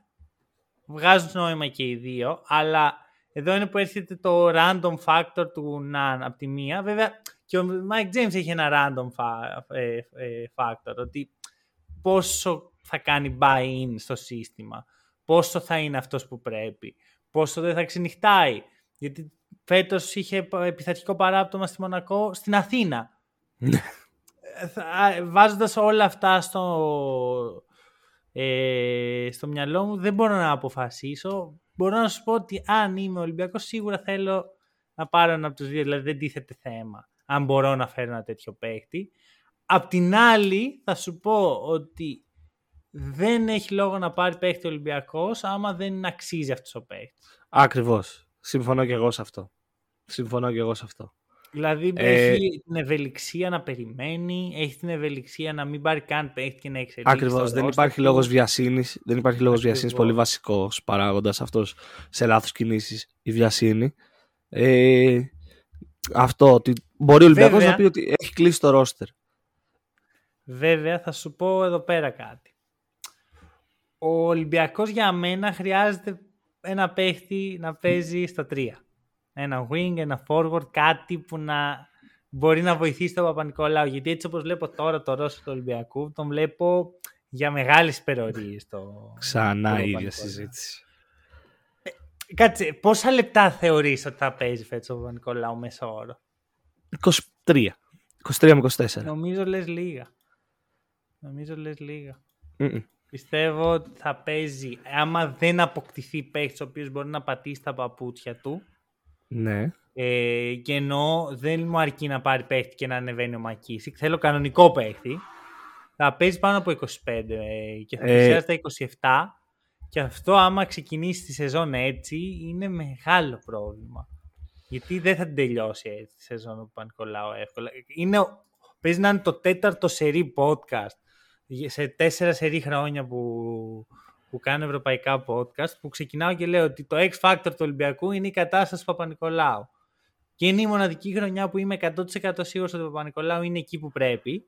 βγάζουν νόημα και οι δύο, αλλά εδώ είναι που έρχεται το random factor του Nunn από τη μία. Βέβαια και ο Mike James έχει ένα random fa- ε, ε, factor, ότι πόσο θα κάνει buy-in στο σύστημα, πόσο θα είναι αυτός που πρέπει, πόσο δεν θα ξενυχτάει. Γιατί φέτος είχε επιθετικό παράπτωμα στη Μονακό στην Αθήνα θα- βάζοντας όλα αυτά στο, ε, στο μυαλό μου δεν μπορώ να αποφασίσω. Μπορώ να σου πω ότι αν είμαι Ολυμπιακός σίγουρα θέλω να πάρω ένα από τους δύο, δηλαδή δεν τίθεται θέμα αν μπορώ να φέρω ένα τέτοιο παίχτη. Απ' την άλλη θα σου πω ότι δεν έχει λόγο να πάρει παίχτη ο Ολυμπιακός άμα δεν αξίζει αυτός ο παίχτης. Ακριβώς. Συμφωνώ και εγώ σε αυτό. Συμφωνώ και εγώ σε αυτό. Δηλαδή Ε, έχει την ευελιξία να περιμένει, έχει την ευελιξία να μην πάρει καν παίχτη και να εξελίξει. Ακριβώς. το Δεν roster υπάρχει του. λόγος βιασύνης. Δεν υπάρχει λόγος βιασύνης. Ακριβώς. Πολύ βασικός παράγοντας αυτός σε λάθος κινήσεις. Η βιασύνη. Ε, αυτό ότι μπορεί ο Ολυμπιακός Βέβαια. να πει ότι έχει κλείσει το ρόστερ. Βέβαια θα σου πω εδώ πέρα κάτι. Ο Ολυμπιακός για μένα χρειάζεται ένα παίχτη να παίζει στα τρία. Ένα wing, ένα forward, κάτι που να μπορεί να βοηθήσει τον Παπα-Νικολάου. Γιατί έτσι όπως βλέπω τώρα το ρόστερ του Ολυμπιακού, τον βλέπω για μεγάλες υπερορίες. Το... Ξανά τον η ίδια Παπα-Νικολάου. συζήτηση. Κάτσε, πόσα λεπτά θεωρείς ότι θα παίζει φέτος ο Παπα-Νικολάου μέσω όρο; 23. 23 με 24. Νομίζω λες λίγα. Νομίζω λες λίγα. Μμμ. Πιστεύω ότι θα παίζει, άμα δεν αποκτηθεί παίχτης ο οποίος μπορεί να πατήσει τα παπούτσια του, Ναι. ε, και ενώ δεν μου αρκεί να πάρει παίχτη και να ανεβαίνει ο Μακίσικ, θέλω κανονικό παίχτη, θα παίζει πάνω από 25 ε, και θα Ε, πλησιάζει τα 27 Και αυτό άμα ξεκινήσει τη σεζόν έτσι είναι μεγάλο πρόβλημα. Γιατί δεν θα την τελειώσει έτσι τη σεζόν ο Παπα-Νικολάου εύκολα. Είναι, παίζει να είναι το τέταρτο σερί podcast σε τέσσερα σερί χρόνια που, που κάνω ευρωπαϊκά podcast που ξεκινάω και λέω ότι το X Factor του Ολυμπιακού είναι η κατάσταση του Παπα-Νικολάου. Και είναι η μοναδική χρονιά που είμαι 100% σίγουρος ότι ο Παπα-Νικολάου είναι εκεί που πρέπει.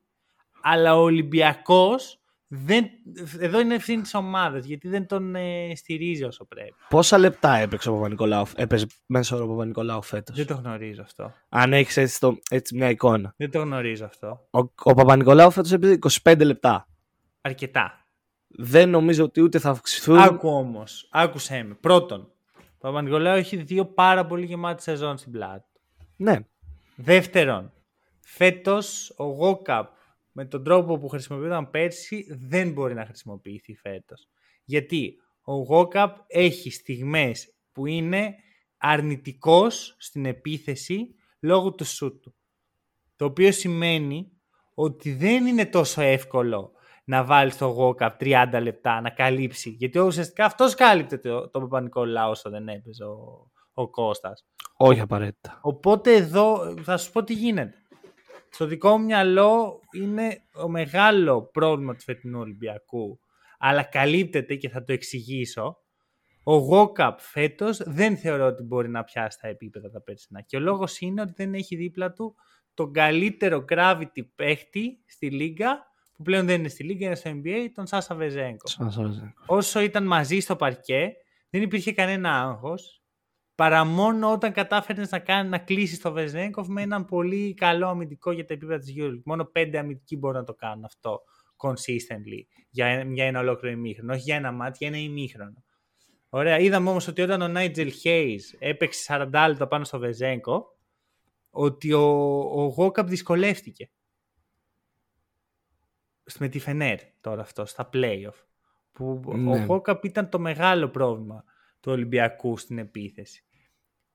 Αλλά ο Ολυμπιακός δεν, εδώ είναι ευθύνη της ομάδας γιατί δεν τον ε, στηρίζει όσο πρέπει. Πόσα λεπτά έπαιξε ο Παπα-Νικολάου, έπαιζε μέσα ο Παπα-Νικολάου φέτος; Δεν το γνωρίζω αυτό. Αν έχεις έτσι, έτσι, μια εικόνα. Δεν το γνωρίζω αυτό. Ο, ο Παπα-Νικολάου φέτος έπαιζε 25 λεπτά. Αρκετά. Δεν νομίζω ότι ούτε θα αυξηθούν. Άκου όμως, άκουσέ με. Πρώτον, ο Παπα-Νικολάου έχει δύο πάρα πολύ γεμάτη σεζόν στην πλάτη. Ναι. Δεύτερον, φέτος ο Γόκαπ με τον τρόπο που χρησιμοποιούνταν πέρσι δεν μπορεί να χρησιμοποιηθεί φέτος. Γιατί ο Γόκαπ έχει στιγμές που είναι αρνητικός στην επίθεση λόγω του σούτ του. Το οποίο σημαίνει ότι δεν είναι τόσο εύκολο να βάλει το Γόκαπ 30 λεπτά να καλύψει. Γιατί ουσιαστικά αυτός κάλυπτε το, το παπανικό λαό όσο δεν έπαιζε ο, ο Κώστας. Όχι απαραίτητα. Οπότε εδώ θα σου πω τι γίνεται στο δικό μου μυαλό είναι το μεγάλο πρόβλημα του φετινού Ολυμπιακού, αλλά καλύπτεται και θα το εξηγήσω. Ο Γόκαπ φέτος δεν θεωρώ ότι μπορεί να πιάσει τα επίπεδα τα περσινά. Και ο λόγος είναι ότι δεν έχει δίπλα του τον καλύτερο gravity παίχτη στη Λίγκα, που πλέον δεν είναι στη Λίγκα, είναι στο NBA, τον Σάσα Βεζέγκο. Όσο ήταν μαζί στο παρκέ, δεν υπήρχε κανένα άγχος παρά μόνο όταν κατάφερε να, κάνει, να κλείσεις το Βεζνέγκοφ με έναν πολύ καλό αμυντικό για τα επίπεδα της EuroLeague. Μόνο πέντε αμυντικοί μπορούν να το κάνουν αυτό consistently για, για ένα ολόκληρο ημίχρονο. Όχι για ένα μάτι, για ένα ημίχρονο. Ωραία. Είδαμε όμως ότι όταν ο Νάιτζελ Hayes έπαιξε 40 λεπτά πάνω στο Βεζέγκο, ότι ο, ο Γόκαπ δυσκολεύτηκε. Με τη Φενέρ τώρα αυτό, στα playoff. Που ναι. ο Γόκαπ ήταν το μεγάλο πρόβλημα του Ολυμπιακού στην επίθεση.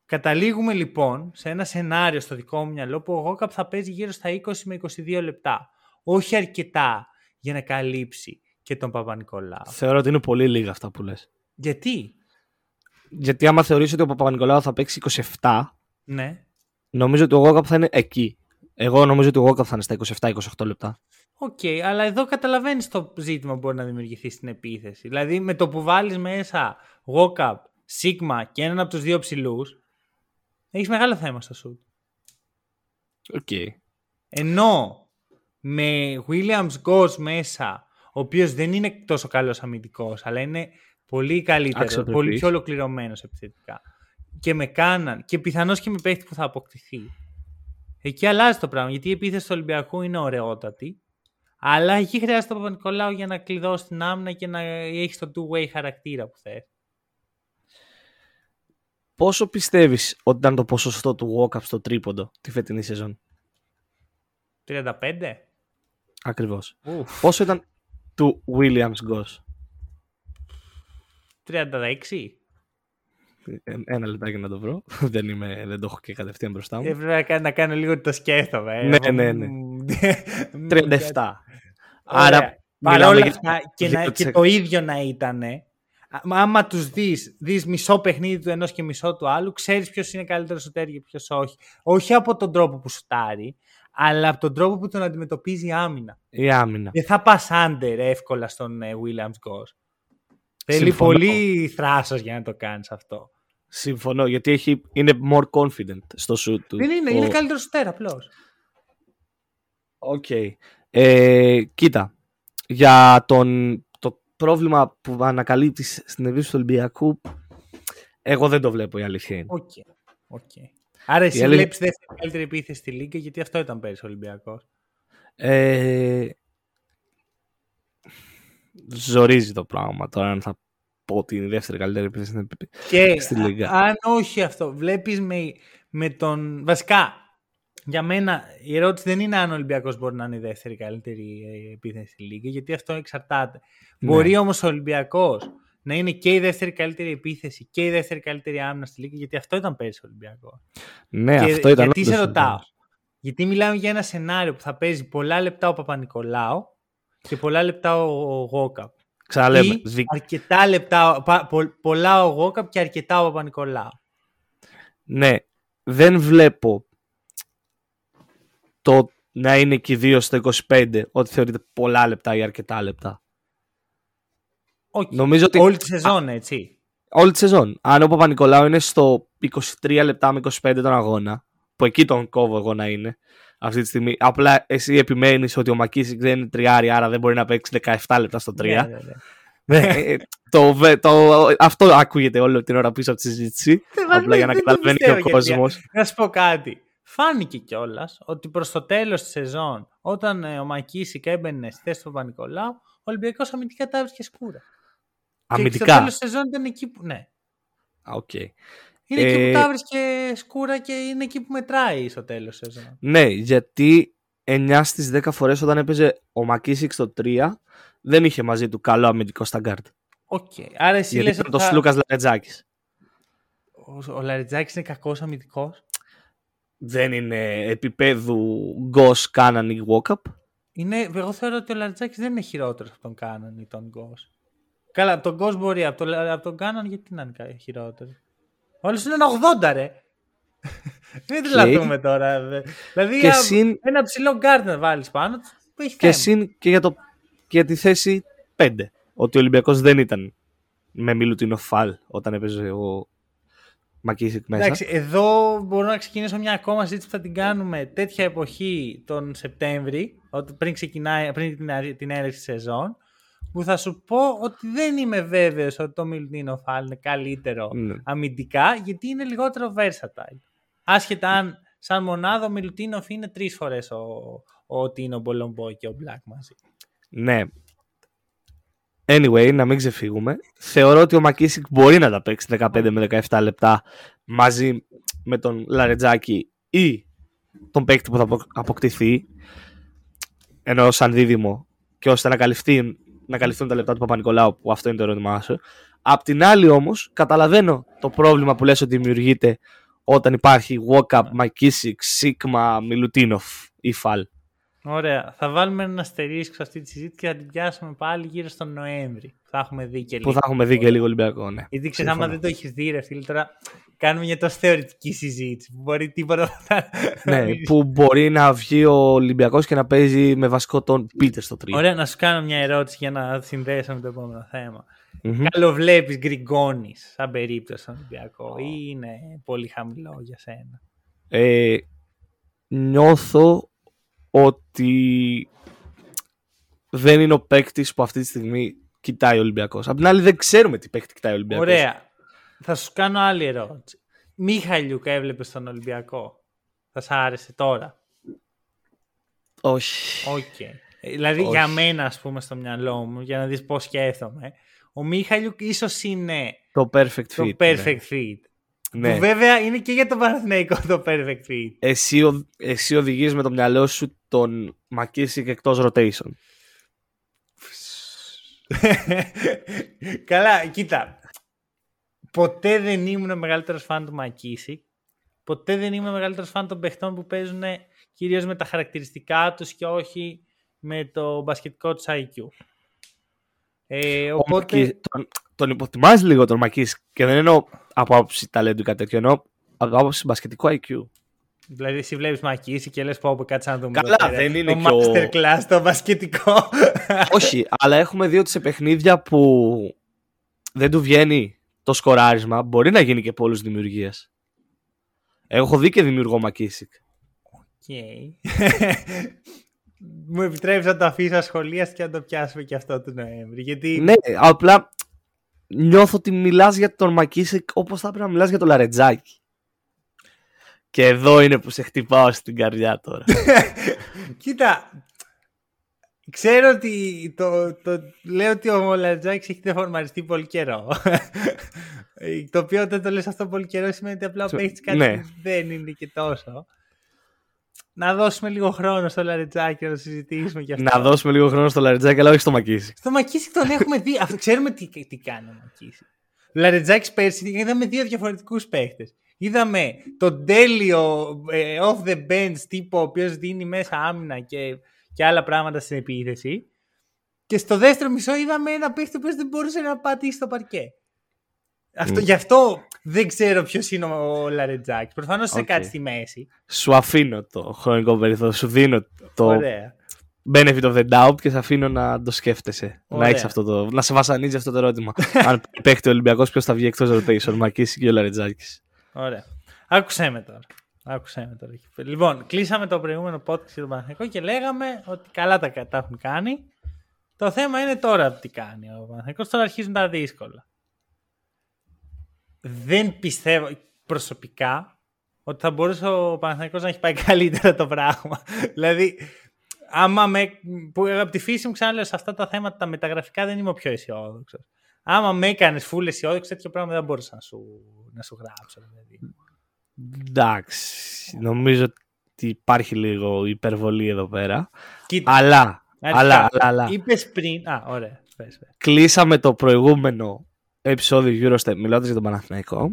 Καταλήγουμε λοιπόν σε ένα σενάριο στο δικό μου μυαλό που ο Γόκαπ θα παίζει γύρω στα 20 με 22 λεπτά. Όχι αρκετά για να καλύψει και τον Παπανικολάου. Θεωρώ ότι είναι πολύ λίγα αυτά που λες. Γιατί; Γιατί άμα θεωρείς ότι ο Παπανικολάου θα παίξει 27, ναι. νομίζω ότι ο Γουόκαπ θα είναι εκεί. Εγώ νομίζω ότι ο Γουόκαπ θα είναι στα 27-28 λεπτά. OK, okay, αλλά εδώ καταλαβαίνεις το ζήτημα που μπορεί να δημιουργηθεί στην επίθεση. Δηλαδή με το που βάλεις μέσα Walkup, σίγμα και έναν από τους δύο ψηλούς, έχεις μεγάλο θέμα στο σουτ. OK. Okay. Ενώ με Williams Goss μέσα, ο οποίος δεν είναι τόσο καλός αμυντικός, αλλά είναι πολύ καλύτερος, πολύ πιο ολοκληρωμένος επιθετικά. Και με Κάναν, και πιθανώς και με παίχτη που θα αποκτηθεί. Εκεί αλλάζει το πράγμα, γιατί η επίθεση του Ολυμπιακού είναι ωραιότατη αλλά εκεί χρειάζεται τον Παπανικολάου για να κλειδώσει την άμυνα και να έχει το two-way χαρακτήρα που θες. Πόσο πιστεύεις ότι ήταν το ποσοστό του walk-up στο τρίποντο τη φετινή σεζόν; 35? Ακριβώς. Πόσο ήταν του Williams Goss? 36? Ε, ένα λεπτάκι να το βρω. δεν, είμαι, δεν το έχω και κατευθείαν μπροστά μου. Έπρεπε να κάνω λίγο το σκέφτομαι. Ναι, ναι, ναι. 37. Άρα παρόλα αυτά και, να, και το ίδιο να ήταν, άμα τους δεις, δεις μισό παιχνίδι του ενός και μισό του άλλου, ξέρεις ποιος είναι καλύτερος σου και ποιος όχι. Όχι από τον τρόπο που σουτάρει, αλλά από τον τρόπο που τον αντιμετωπίζει η άμυνα. Η άμυνα. Δεν θα πας under εύκολα στον ε, Williams Goss. Θέλει πολύ θράσος για να το κάνεις αυτό. Συμφωνώ, γιατί έχει, είναι more confident στο shoot του. Δεν είναι, ο... είναι καλύτερος σουτέρ απλώς. Οκ. Okay. Ε, κοίτα, για τον, το πρόβλημα που ανακαλύπτει στην εύρυθμη του Ολυμπιακού, εγώ δεν το βλέπω η αλήθεια είναι. Οκ. Okay. okay. Άρα εσύ αλήθεια... βλέπεις δεύτερη καλύτερη επίθεση στη Λίγκα, γιατί αυτό ήταν πέρυσι ο Ολυμπιακός. Ε, ζορίζει το πράγμα τώρα αν θα πω ότι είναι η δεύτερη καλύτερη επίθεση και στη Λίγκα. Αν όχι αυτό, βλέπεις με, με τον... Βασικά, για μένα η ερώτηση δεν είναι αν ο Ολυμπιακός μπορεί να είναι η δεύτερη καλύτερη ε, επίθεση στη Λίγκα, γιατί αυτό εξαρτάται. Ναι. Μπορεί όμως ο Ολυμπιακός να είναι και η δεύτερη καλύτερη επίθεση και η δεύτερη καλύτερη άμυνα στη Λίγκα, γιατί αυτό ήταν πέρυσι ο Ολυμπιακός. Ναι, και αυτό ήταν. Γιατί σε ρωτάω. Γιατί μιλάμε για ένα σενάριο που θα παίζει πολλά λεπτά ο Παπα-Νικολάου και πολλά λεπτά ο Γόκαπ. Ξαναλέμε. Ή δι- αρκετά λεπτά, πα- πο- πολλά ο Γόκαπ και αρκετά ο Παπα-Νικολάου. Ναι, δεν βλέπω το να είναι και οι δύο στο 25 ότι θεωρείται πολλά λεπτά ή αρκετά λεπτά. Όχι. Νομίζω ότι Όλη τη σεζόν, έτσι. όλη τη σεζόν. Αν ο Παπα-Νικολάου είναι στο 23 λεπτά με 25 τον αγώνα, που εκεί τον κόβω εγώ να είναι αυτή τη στιγμή. Απλά εσύ επιμένεις ότι ο Μακίσικ δεν είναι τριάρι, άρα δεν μπορεί να παίξει 17 λεπτά στο 3. Ναι, ναι, ναι. Ναι, ε, το, βε- το, αυτό ακούγεται όλη την ώρα πίσω από τη συζήτηση. Απλά για να Δεν το καταλαβαίνει και πιστεύω, ο κόσμος. γιατί- Να σου πω κάτι. Φάνηκε κιόλας ότι προς το τέλος της σεζόν, όταν ε, ο Μακίσικ έμπαινε στη θέση του Παπανικολάου, ο Ολυμπιακός αμυντικά τα έβρισκε σκούρα. Και στο Αμυντικά. τέλος της σεζόν ήταν εκεί που. Ναι. Α, οκ. Είναι εκεί που Ε, τα έβρισκε σκούρα και είναι εκεί που μετράει στο τέλος της σεζόν. Ναι, γιατί 9 στις 10 φορές όταν έπαιζε ο Μακίσικ στο 3 δεν είχε μαζί του καλό αμυντικό στα γκάρτ. Οκ. Άρα εσύ Γιατί λες ήταν ότι το θα... Λούκας Λαρεντζάκης. ο, ο Λαρεντζάκης είναι κακός αμυντικός; Δεν είναι επίπεδου Γκος, Κάνααν ή Walkup. Είναι, εγώ θεωρώ ότι ο Λαρεντζάκης δεν είναι χειρότερος από τον Κάνααν ή τον Γκος. Καλά, από τον Γκος μπορεί, από τον, από τον Κάνααν γιατί να είναι κα- χειρότερος. Όλος είναι ένα 80 ρε. Μην τρελαθούμε τώρα. δε. Δηλαδή Και α, συν- ένα ψηλό γκάρτ να βάλεις πάνω του, που έχει Και θέμα. συν και για, το, και για τη θέση 5. Ότι ο Ολυμπιακός δεν ήταν με Μιλουτίνο Φαλ όταν έπαιζε ο Μακίσικ μέσα. Εντάξει, εδώ μπορώ να ξεκινήσω μια ακόμα συζήτηση που θα την κάνουμε τέτοια εποχή τον Σεπτέμβρη, ότι πριν, ξεκινάει, πριν την, αρ- την έναρξη της σεζόν, που θα σου πω ότι δεν είμαι βέβαιος ότι το Μιλτίνο Φάλ είναι καλύτερο Ναι. αμυντικά, γιατί είναι λιγότερο versatile. Άσχετα αν σαν μονάδα ο Μιλουτίνοφ είναι τρεις φορές ο, ο Τίνο Μπολομπό και ο Μπλακ μαζί. Ναι. Anyway, να μην ξεφύγουμε. Θεωρώ ότι ο Μακίσικ μπορεί να τα παίξει 15 με 17 λεπτά μαζί με τον Λαρετζάκη ή τον παίκτη που θα απο- αποκτηθεί ενώ σαν δίδυμο και ώστε να, καλυφθεί, να καλυφθούν τα λεπτά του Παπα-Νικολάου που αυτό είναι το ερώτημά σου. Απ' την άλλη όμως καταλαβαίνω το πρόβλημα που λες ότι δημιουργείται όταν υπάρχει Walkup, Μακίσικ, Σίγμα, Μιλουτίνοφ ή Φαλ. Ωραία. Θα βάλουμε ένα αστερίσκο σε αυτή τη συζήτηση και θα την πιάσουμε πάλι γύρω στον Νοέμβρη. Θα έχουμε δει και Που λίγο. θα έχουμε δει και λίγο Ολυμπιακό, ναι. Γιατί ξέρεις, άμα Συμφωνώ. δεν το έχεις δει, ρε φίλε, τώρα κάνουμε μια τόσο θεωρητική συζήτηση που μπορεί τίποτα να. Ναι, που μπορεί να βγει ο Ολυμπιακός και να παίζει με βασικό τον Πίτερ στο 3. Ωραία, να σου κάνω μια ερώτηση για να συνδέσω με το επόμενο θέμα. Μμμ. Καλό βλέπει Γκριγκόνης σαν περίπτωση στον Ολυμπιακό ή είναι πολύ χαμηλό για σένα; Ε, νιώθω ότι δεν είναι ο παίκτης που αυτή τη στιγμή κοιτάει ο Ολυμπιακός. Απ' την άλλη δεν ξέρουμε τι παίκτη κοιτάει ο Ολυμπιακός. Ωραία. Θα σου κάνω άλλη ερώτηση. Μίχαλιουκ έβλεπες στον Ολυμπιακό; Θα σ' άρεσε τώρα; Όχι. Οκ. Ε, Δηλαδή Όχι. για μένα, ας πούμε, στο μυαλό μου, για να δεις πώς σκέφτομαι, ο Μιχαϊλιούκ ίσως είναι Το perfect το fit. perfect fit. Ναι. Που βέβαια είναι και για τον Παναθηναϊκό το perfect fit. Εσύ, ο- εσύ οδηγείς με το μυαλό σου τον Μακίσικ εκτός rotation. Καλά, κοίτα. Ποτέ δεν ήμουν ο μεγαλύτερος φαν του Μακίση. Ποτέ δεν ήμουν ο μεγαλύτερος φαν των παιχτών που παίζουν κυρίως με τα χαρακτηριστικά τους και όχι με το μπασκετικό τους IQ. Ε, οπότε... Οπότε... Τον, τον υποτιμάς λίγο τον Μακίσικ και δεν εννοώ από άποψη ταλέντου ή κάτι τέτοιο, εννοώ από άποψη μπασκετικό IQ. Δηλαδή, εσύ βλέπεις Μακίση και λες: Πω, πω, κάτσε να δούμε. Καλά, εδώ πέρα δεν είναι το και ο- masterclass, το μπασκετικό. Όχι, αλλά έχουμε δει ότι σε παιχνίδια που δεν του βγαίνει το σκοράρισμα μπορεί να γίνει και πόλου δημιουργία. Έχω δει και δημιουργό Μακίσικ. Οκ. Μου επιτρέπεις να το αφήσω ασχολίας και να το πιάσουμε και αυτό του Νοέμβρη. Γιατί Ναι, απλά νιώθω ότι μιλάς για τον Μακίσικ όπως θα έπρεπε να μιλάς για τον Λαρετζάκη. Και εδώ είναι που σε χτυπάω στην καρδιά τώρα. Κοίτα, ξέρω ότι το, το, λέω ότι ο Λαρτζάκης έχει δεφορμαριστεί πολύ καιρό. Ε, το οποίο όταν το λες αυτό πολύ καιρό σημαίνει ότι απλά ο Σο- παίχτης κάτι ναι. που δεν είναι και τόσο. Να δώσουμε λίγο χρόνο στο Λαρετζάκη να το συζητήσουμε και αυτό. να δώσουμε λίγο χρόνο στο Λαρετζάκη, αλλά όχι στο Μακίσικ. Στο Μακίσικ τον έχουμε δει. Αυτό, ξέρουμε τι, τι κάνει ο Μακίσικ. Ο Λαρετζάκης πέρσι είδαμε δύο διαφορετικούς παίχτες. Είδαμε τον τέλειο ε, off the bench τύπο ο οποίος δίνει μέσα άμυνα και, και άλλα πράγματα στην επίθεση. Και στο δεύτερο μισό είδαμε ένα παίχτη που δεν μπορούσε να πατήσει το παρκέ. Αυτό, Γι' αυτό δεν ξέρω ποιος είναι ο Λαρετζάκης. Προφανώς okay. κάτι στη μέση. Σου αφήνω το χρονικό περιθώριο. Σου δίνω το Ωραία. benefit of the doubt και σε αφήνω να το σκέφτεσαι. Να, έχεις αυτό το, να σε βασανίζει αυτό το ερώτημα. Αν παίχτη ο Ολυμπιακός, ποιος θα βγει εκτός rotation, Μακίση και ο Λαρετζάκης. Ωραία. Άκουσέ με τώρα. Άκουσέ με τώρα. Λοιπόν, κλείσαμε το προηγούμενο podcast για τον Παναθηναϊκό και λέγαμε ότι καλά τα, τα έχουν κάνει. Το θέμα είναι τώρα τι κάνει ο Παναθηναϊκός. Τώρα αρχίζουν τα δύσκολα. Δεν πιστεύω προσωπικά ότι θα μπορούσε ο Παναθηναϊκός να έχει πάει καλύτερα το πράγμα. δηλαδή, άμα με, που από τη φύση μου ξαναλέω σε αυτά τα θέματα τα μεταγραφικά δεν είμαι ο πιο αισιόδοξος. Άμα με έκανες φούλε αισιόδοξο, τέτοιο πράγμα δεν μπορούσα να σου, να σου γράψω. Δηλαδή. Εντάξει, νομίζω ότι υπάρχει λίγο υπερβολή εδώ πέρα. Κοίτα, αλλά, αλλά, αλλά, αλλά. Είπες πριν, α, ωραία. Πες, πες. Κλείσαμε το προηγούμενο επεισόδιο Eurostep μιλώντας για τον Παναθηναϊκό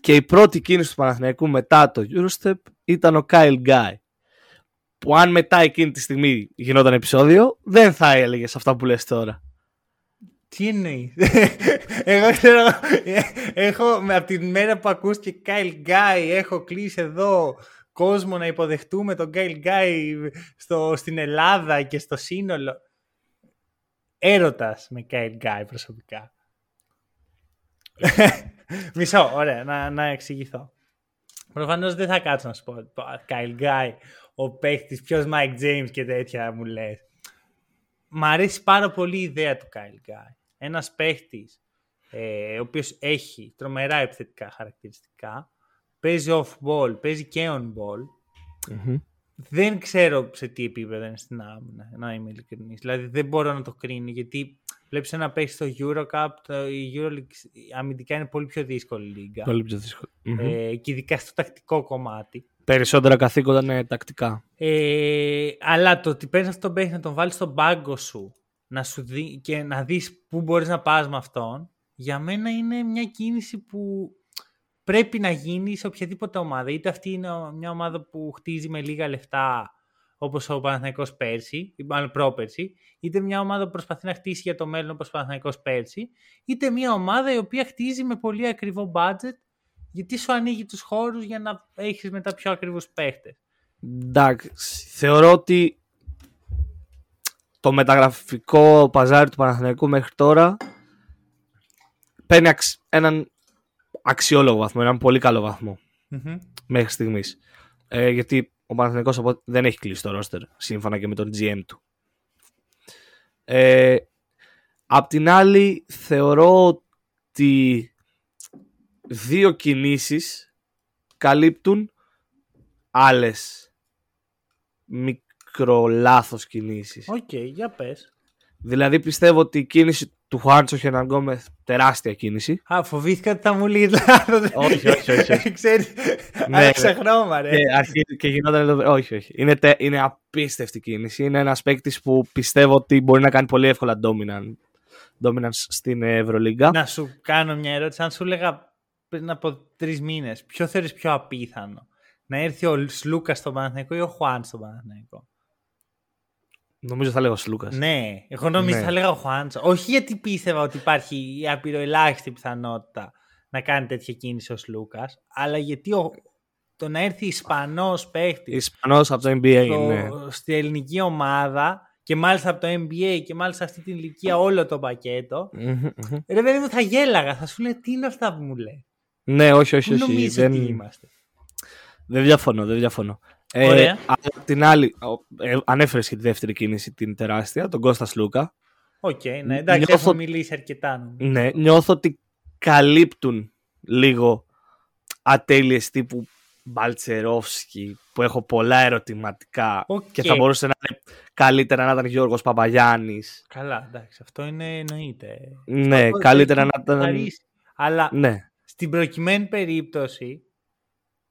και η πρώτη κίνηση του Παναθηναϊκού μετά το Eurostep ήταν ο Kyle Guy που αν μετά εκείνη τη στιγμή γινόταν επεισόδιο δεν θα έλεγες αυτά που λες τώρα. Τι εννοείς; Εγώ ξέρω. Έχω από την μέρα που ακούστηκε Kyle Guy, έχω κλείσει εδώ κόσμο να υποδεχτούμε τον Kyle Guy στο, στην Ελλάδα και στο σύνολο. Έρωτας με Kyle Guy προσωπικά. Μισό, ωραία, να, να εξηγηθώ. Προφανώς δεν θα κάτσω να σου πω Kyle Guy, ο παίχτης, ποιος Mike James και τέτοια μου λες. Μ' αρέσει πάρα πολύ η ιδέα του Kyle Guy. Ένας παίχτης ε, ο οποίος έχει τρομερά επιθετικά χαρακτηριστικά, παίζει off ball, παίζει και on ball. Δεν ξέρω σε τι επίπεδο είναι στην άμυνα, να είμαι ειλικρινής. Δηλαδή δεν μπορώ να το κρίνω γιατί Βλέπεις ένα παίχτη στο Eurocup, το, η Euroleague αμυντικά είναι πολύ πιο δύσκολη λίγα. Πολύ πιο δύσκολη. Ε, και ειδικά στο τακτικό κομμάτι. Περισσότερα καθήκοντα είναι τακτικά. Ε, αλλά το ότι παίρνεις αυτόν τον παίχτη να τον βάλεις στον πάγκο σου να σου δει, και να δεις πού μπορείς να πας με αυτόν, για μένα είναι μια κίνηση που πρέπει να γίνεις σε οποιαδήποτε ομάδα. Είτε αυτή είναι μια ομάδα που χτίζει με λίγα λεφτά όπως ο Παναθηναϊκός πέρσι, ή μάλλον πρόπερσι, είτε μια ομάδα που προσπαθεί να χτίσει για το μέλλον όπως ο Παναθηναϊκός πέρσι, είτε μια ομάδα η οποία χτίζει με πολύ ακριβό budget, γιατί σου ανοίγει τους χώρους για να έχεις μετά πιο ακριβούς παίχτες. Εντάξει, θεωρώ ότι το μεταγραφικό παζάρι του Παναθηναϊκού μέχρι τώρα παίρνει έναν αξιόλογο βαθμό, έναν πολύ καλό μέχρι στιγμής. Ε, γιατί ο Παναθηναϊκός δεν έχει κλείσει το ρόστερ σύμφωνα και με τον GM του. Ε, απ' την άλλη θεωρώ ότι δύο κινήσεις καλύπτουν άλλες μικρολάθος κινήσεις. Οκ, okay, για πες. Δηλαδή πιστεύω ότι η κίνηση του Χουάντσο Χερνανγκόμεθ τεράστια κίνηση. Α, φοβήθηκα ότι θα μου λέει όχι, όχι, όχι. Ξέρεις, ναι, ξεχνώμα, ρε. Και, αρχίζει και γινόταν εδώ. Όχι, όχι. Είναι, τε, είναι απίστευτη κίνηση. Είναι ένας παίκτης που πιστεύω ότι μπορεί να κάνει πολύ εύκολα dominant, dominance στην Ευρωλίγκα. Να σου κάνω μια ερώτηση. Αν σου έλεγα πριν από τρεις μήνες, ποιο θεωρείς πιο απίθανο; Να έρθει ο Σλούκα στο Παναθηναϊκό ή ο Χουάν στο Παναθηναϊκό; Νομίζω θα λέγω Σλούκας. Ναι, εγώ νομίζω ναι. θα λέγα ο Χουάντσο. Όχι γιατί πίστευα ότι υπάρχει η απειροελάχιστη πιθανότητα να κάνει τέτοια κίνηση ο Λούκα, αλλά γιατί ο, το να έρθει Ισπανός παίχτης. Ισπανός από το NBA, στο, ναι. Στη ελληνική ομάδα και μάλιστα από το NBA και μάλιστα αυτή την ηλικία όλο το πακέτο. Mm-hmm, Ρε παιδί μου, θα γέλαγα. Θα σου λέει τι είναι αυτά που μου λέει. Ναι, όχι, όχι. όχι. Νομίζω δεν... ότι είμαστε; Δεν διαφωνώ, δεν διαφωνώ. Ε, από την άλλη, ε, ανέφερες και τη δεύτερη κίνηση την τεράστια, τον Κώστα Σλούκα. Οκ, okay, ναι, εντάξει, νιώθω, έχω μιλήσει αρκετά. Ναι, νιώθω ότι καλύπτουν λίγο ατέλειες τύπου Μπαλτσερόφσκι που έχω πολλά ερωτηματικά και θα μπορούσε να είναι καλύτερα να ήταν Γιώργος Παπαγιάννης. Καλά, εντάξει, αυτό είναι εννοείται. Ναι, αυτό καλύτερα να ήταν... Αλλά ναι. στην προκειμένη περίπτωση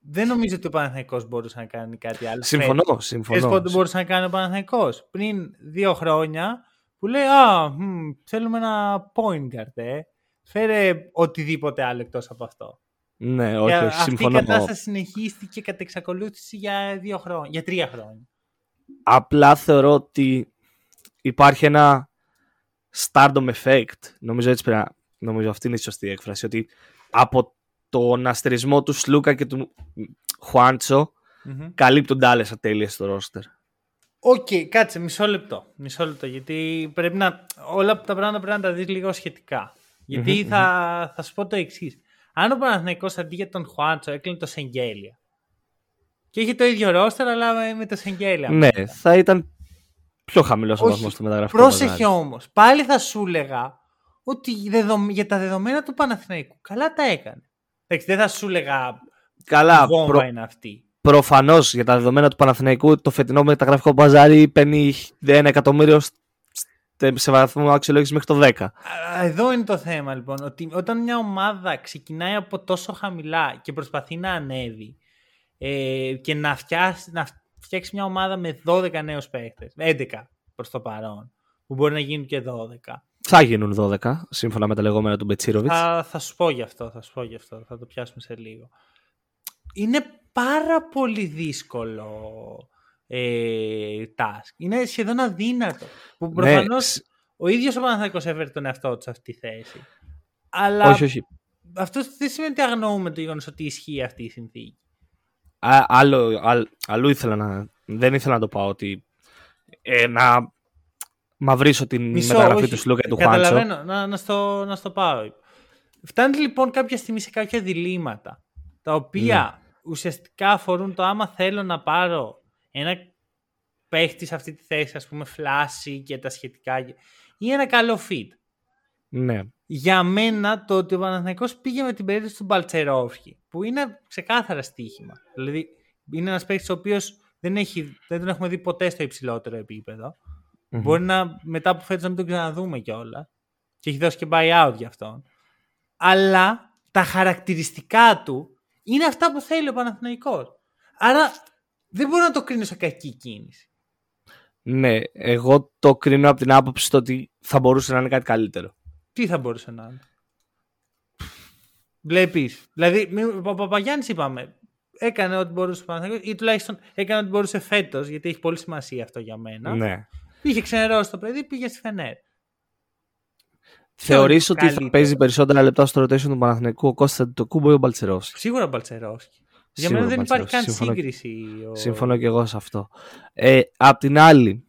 δεν νομίζω ότι ο Παναθαϊκός μπορούσε να κάνει κάτι άλλο. Συμφωνώ, Φέτος. συμφωνώ. Εσείς πότε μπορούσε να κάνει ο Παναθαϊκός. Πριν δύο χρόνια που λέει «Α, μ, θέλουμε ένα point guard, ε. Φέρε οτιδήποτε άλλο εκτός από αυτό». Ναι, όχι, όχι συμφωνώ. Αυτή η κατάσταση συνεχίστηκε κατά εξακολούθηση για, δύο χρόνια, για τρία χρόνια. Απλά θεωρώ ότι υπάρχει ένα stardom effect. Νομίζω, έτσι πρέπει να, νομίζω αυτή είναι η σωστή έκφραση. Ότι από τον αστερισμό του Σλούκα και του Χουάντσο mm-hmm. καλύπτουν άλλες ατέλειες στο ρόστερ. Οκ, okay, κάτσε μισό λεπτό. Μισό λεπτό, γιατί πρέπει να, όλα τα πράγματα πρέπει να τα δεις λίγο σχετικά. Γιατί mm-hmm. θα, θα σου πω το εξής. Αν ο Παναθηναϊκός αντί για τον Χουάντσο έκλεινε τον Σενγκέλια και είχε το ίδιο ρόστερ αλλά με το Σεγγέλια. Ναι, θα ήταν πιο χαμηλός ο βαθμός του μεταγραφικού. Πρόσεχε όμως. Πάλι θα σου έλεγα ότι για τα δεδομένα του Παναθηναϊκού καλά τα έκανε. Εντάξει, δεν θα σου έλεγα. Καλά, προ... είναι αυτή. Προφανώς για τα δεδομένα του Παναθηναϊκού το φετινό μεταγραφικό μπαζάρι παίρνει 1 εκατομμύριο σε βαθμό αξιολόγησης μέχρι το 10. Εδώ είναι το θέμα λοιπόν. Ότι όταν μια ομάδα ξεκινάει από τόσο χαμηλά και προσπαθεί να ανέβει ε, και να φτιάξει, να φτιάξει μια ομάδα με 12 νέους παίχτε, 11 προς το παρόν, που μπορεί να γίνουν και 12. Θα γίνουν 12, σύμφωνα με τα λεγόμενα του Μπετσίροβιτς. Θα, θα σου πω γι' αυτό, θα σου πω γι' αυτό, θα το πιάσουμε σε λίγο. Είναι πάρα πολύ δύσκολο ε, task. Είναι σχεδόν αδύνατο. Που ναι, προφανώς ο ίδιος ο Παναθηναϊκός έφερε τον εαυτό του σε αυτή τη θέση. Αλλά όχι, όχι. αυτό δεν σημαίνει ότι αγνοούμε το γεγονός ότι ισχύει αυτή η συνθήκη. Α, άλλο, αλλού ήθελα να. Δεν ήθελα να το πάω ότι. Ε, να μαυρίσω την Μισό, μεταγραφή όχι, του Σλούκα και του Χουάντσο. Καταλαβαίνω, να, να, στο, να στο πάω. Φτάνει λοιπόν κάποια στιγμή σε κάποια διλήμματα τα οποία ναι. ουσιαστικά αφορούν το άμα θέλω να πάρω ένα παίχτη σε αυτή τη θέση, ας πούμε, φλάση και τα σχετικά ή ένα καλό fit. Ναι. Για μένα το ότι ο Παναθηναϊκός πήγε με την περίπτωση του Μπαλτσερόφσκι, που είναι ξεκάθαρα στοίχημα. Δηλαδή είναι ένας παίχτης ο οποίος δεν, έχει, δεν τον έχουμε δει ποτέ στο υψηλότερο επίπεδο. Mm-hmm. Μπορεί να μετά που φέτος να μην τον ξαναδούμε κιόλας. Και έχει δώσει και buyout για αυτόν. Αλλά τα χαρακτηριστικά του είναι αυτά που θέλει ο Παναθηναϊκός. Άρα δεν μπορώ να το κρίνω σαν κακή κίνηση. Ναι, εγώ το κρίνω από την άποψη ότι θα μπορούσε να είναι κάτι καλύτερο. Τι θα μπορούσε να είναι; Βλέπεις. Δηλαδή, ο Παπαγιάννης είπαμε, έκανε ό,τι μπορούσε ή τουλάχιστον έκανε ό,τι μπορούσε φέτος, γιατί έχει πολύ σημασία αυτό για μένα. Ναι. Είχε ξενερώσει το παιδί, πήγε στη Φενέρ. Θεωρείς ότι θα παίζει περισσότερα λεπτά στο rotation του Παναθηναϊκού ο Κώστα το κούμπο ή ο Μπαλτσερόφσκι; Σίγουρα ο Μπαλτσερόφσκι. Για μένα δεν υπάρχει καν σύγκριση. Ο... Συμφωνώ και εγώ σε αυτό. Ε, απ' την άλλη,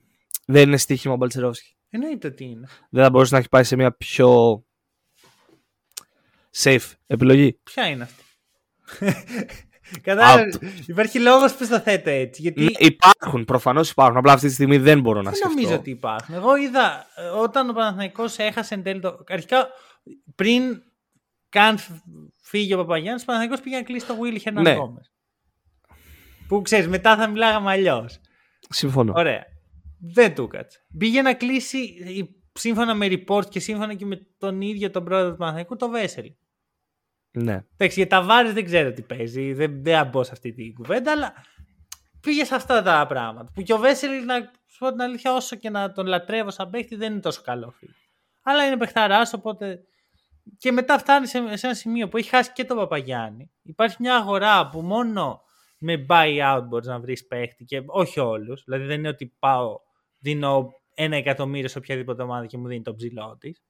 δεν είναι στοίχημα ο Μπαλτσερόφσκι. Εννοείται ότι είναι. Δεν θα μπορούσε να έχει πάει σε μια πιο safe επιλογή. Ποια είναι αυτή; Κατάλαβε. Υπάρχει λόγος που το θέτω έτσι. Γιατί... Ναι, υπάρχουν, προφανώς υπάρχουν. Απλά αυτή τη στιγμή δεν μπορώ να σκεφτώ. Δεν νομίζω ότι υπάρχουν. Εγώ είδα ε, όταν ο Παναθηναϊκός έχασε εν τέλει το. Αρχικά πριν καν φύγει ο Παπαγιάννης, ο Παναθηναϊκός πήγε να κλείσει το Willy Hernan ναι. Που ξέρεις, μετά θα μιλάγαμε αλλιώς. Συμφωνώ. Ωραία. Δεν του κάτσε. Πήγε να κλείσει σύμφωνα με report και σύμφωνα και με τον ίδιο τον πρόεδρο του Παναθηναϊκού το Βέσελ. Ναι. Εντάξει, για τα βάρη δεν ξέρω τι παίζει. Δεν, δεν μπω σε αυτή την κουβέντα, αλλά πήγε σε αυτά τα πράγματα. Που και ο Βέσελ, να σου πω την αλήθεια, όσο και να τον λατρεύω σαν παίχτη, δεν είναι τόσο καλό φίλο. Αλλά είναι παιχταράς, οπότε. Και μετά φτάνει σε, σε ένα σημείο που έχει χάσει και τον Παπαγιάννη. Υπάρχει μια αγορά που μόνο με buyout μπορείς να βρεις παίχτη και όχι όλους. Δηλαδή δεν είναι ότι πάω, δίνω ένα εκατομμύριο σε οποιαδήποτε ομάδα και μου δίνει το ψηλό της.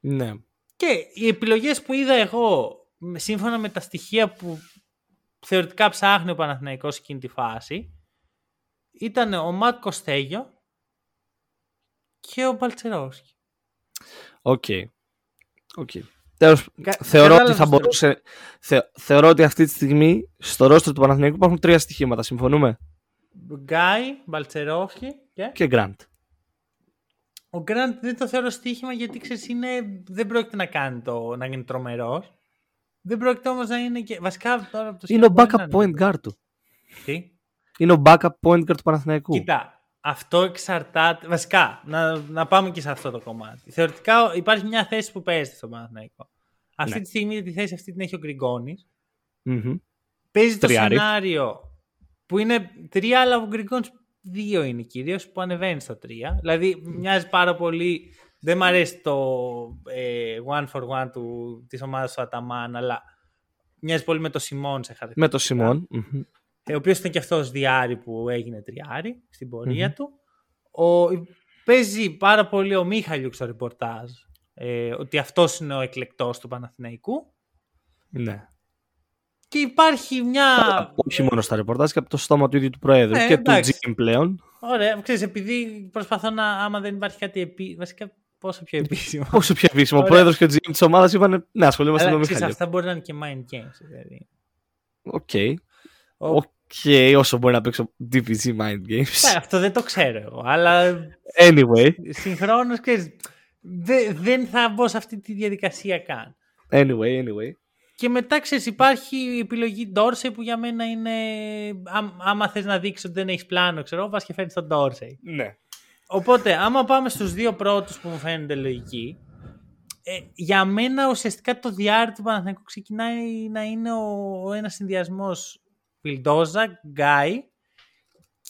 Ναι. Και οι επιλογές που είδα εγώ σύμφωνα με τα στοιχεία που θεωρητικά ψάχνει ο Παναθηναϊκός εκείνη τη φάση ήταν ο Ματ Κοστέγιο και ο Μπαλτσερόφσκι. Οκ. Okay. Okay. θεωρώ ότι θα μπορούσε. θεωρώ ότι αυτή τη στιγμή στο ρόστερ του Παναθηναϊκού υπάρχουν τρία στοιχήματα. Συμφωνούμε; Γκάι, Μπαλτσερόφσκι και. Και Γκραντ. Ο Γκραντ δεν το θεωρώ στοίχημα γιατί ξέρεις, δεν πρόκειται να κάνει το, να γίνει τρομερός. Δεν πρόκειται όμως να είναι και. Βασικά τώρα το Είναι ο backup point guard του. Τι; Είναι ο backup point guard του Παναθηναϊκού. Κοίτα, αυτό εξαρτάται. Βασικά, να, να πάμε και σε αυτό το κομμάτι. Θεωρητικά υπάρχει μια θέση που παίζει στο Παναθηναϊκό. Αυτή ναι. τη στιγμή τη θέση αυτή την έχει ο γκριγκονη mm-hmm. Παίζει το σενάριο που είναι τρία, αλλά ο Γκριγκόνης δύο είναι κυρίως που ανεβαίνει στο τρία. Δηλαδή μοιάζει πάρα πολύ δεν μ' αρέσει το ε, one for one του, της ομάδας του Αταμάν, αλλά μοιάζει πολύ με το Σιμών σε χαρακτηριστικά. Με το Σιμών. Ε, ο οποίος ήταν και αυτός διάρη που έγινε τριάρη στην πορεία του. Ο, παίζει πάρα πολύ ο Μίχαλιουκ στο ρεπορτάζ ε, ότι αυτός είναι ο εκλεκτός του Παναθηναϊκού Ναι. και υπάρχει μια... Όχι μόνο στα ρεπορτάζ και από το στόμα του ίδιου του Προέδρου Ε, και εντάξει. του Τζιμ πλέον. Ωραία, ξέρεις, επειδή προσπαθώ να, άμα δεν υπάρχει κάτι επί... βασικά πόσο πιο επίσημο. Όσο πιο επίσημο. Ο Ωραία. Πρόεδρος και ο GM της ομάδας είπαν Ναι, ασχολούμαστε Αλλά με ξέρεις, Μιχάλη. αυτά μπορεί να είναι και mind games. Δηλαδή. Οκ. Ο- Οκ, όσο μπορεί να παίξω DPG Mind Ε, Games. αυτό δεν το ξέρω εγώ, αλλά Anyway, συγχρόνως, ξέρεις, δε- δεν θα μπω σε αυτή τη διαδικασία καν. anyway, anyway. Και μετά ξέρεις υπάρχει η επιλογή Dorsey που για μένα είναι άμ- άμα θες να δείξεις ότι δεν έχεις πλάνο ξέρω πας και φέρνεις τον Dorsey. Ναι. Οπότε άμα πάμε στους δύο πρώτους που μου φαίνονται λογικοί ε, για μένα ουσιαστικά το διάρρη του Παναθηναϊκού ξεκινάει να είναι ο, ο ένας συνδυασμός Βιλντόζα, Γκάι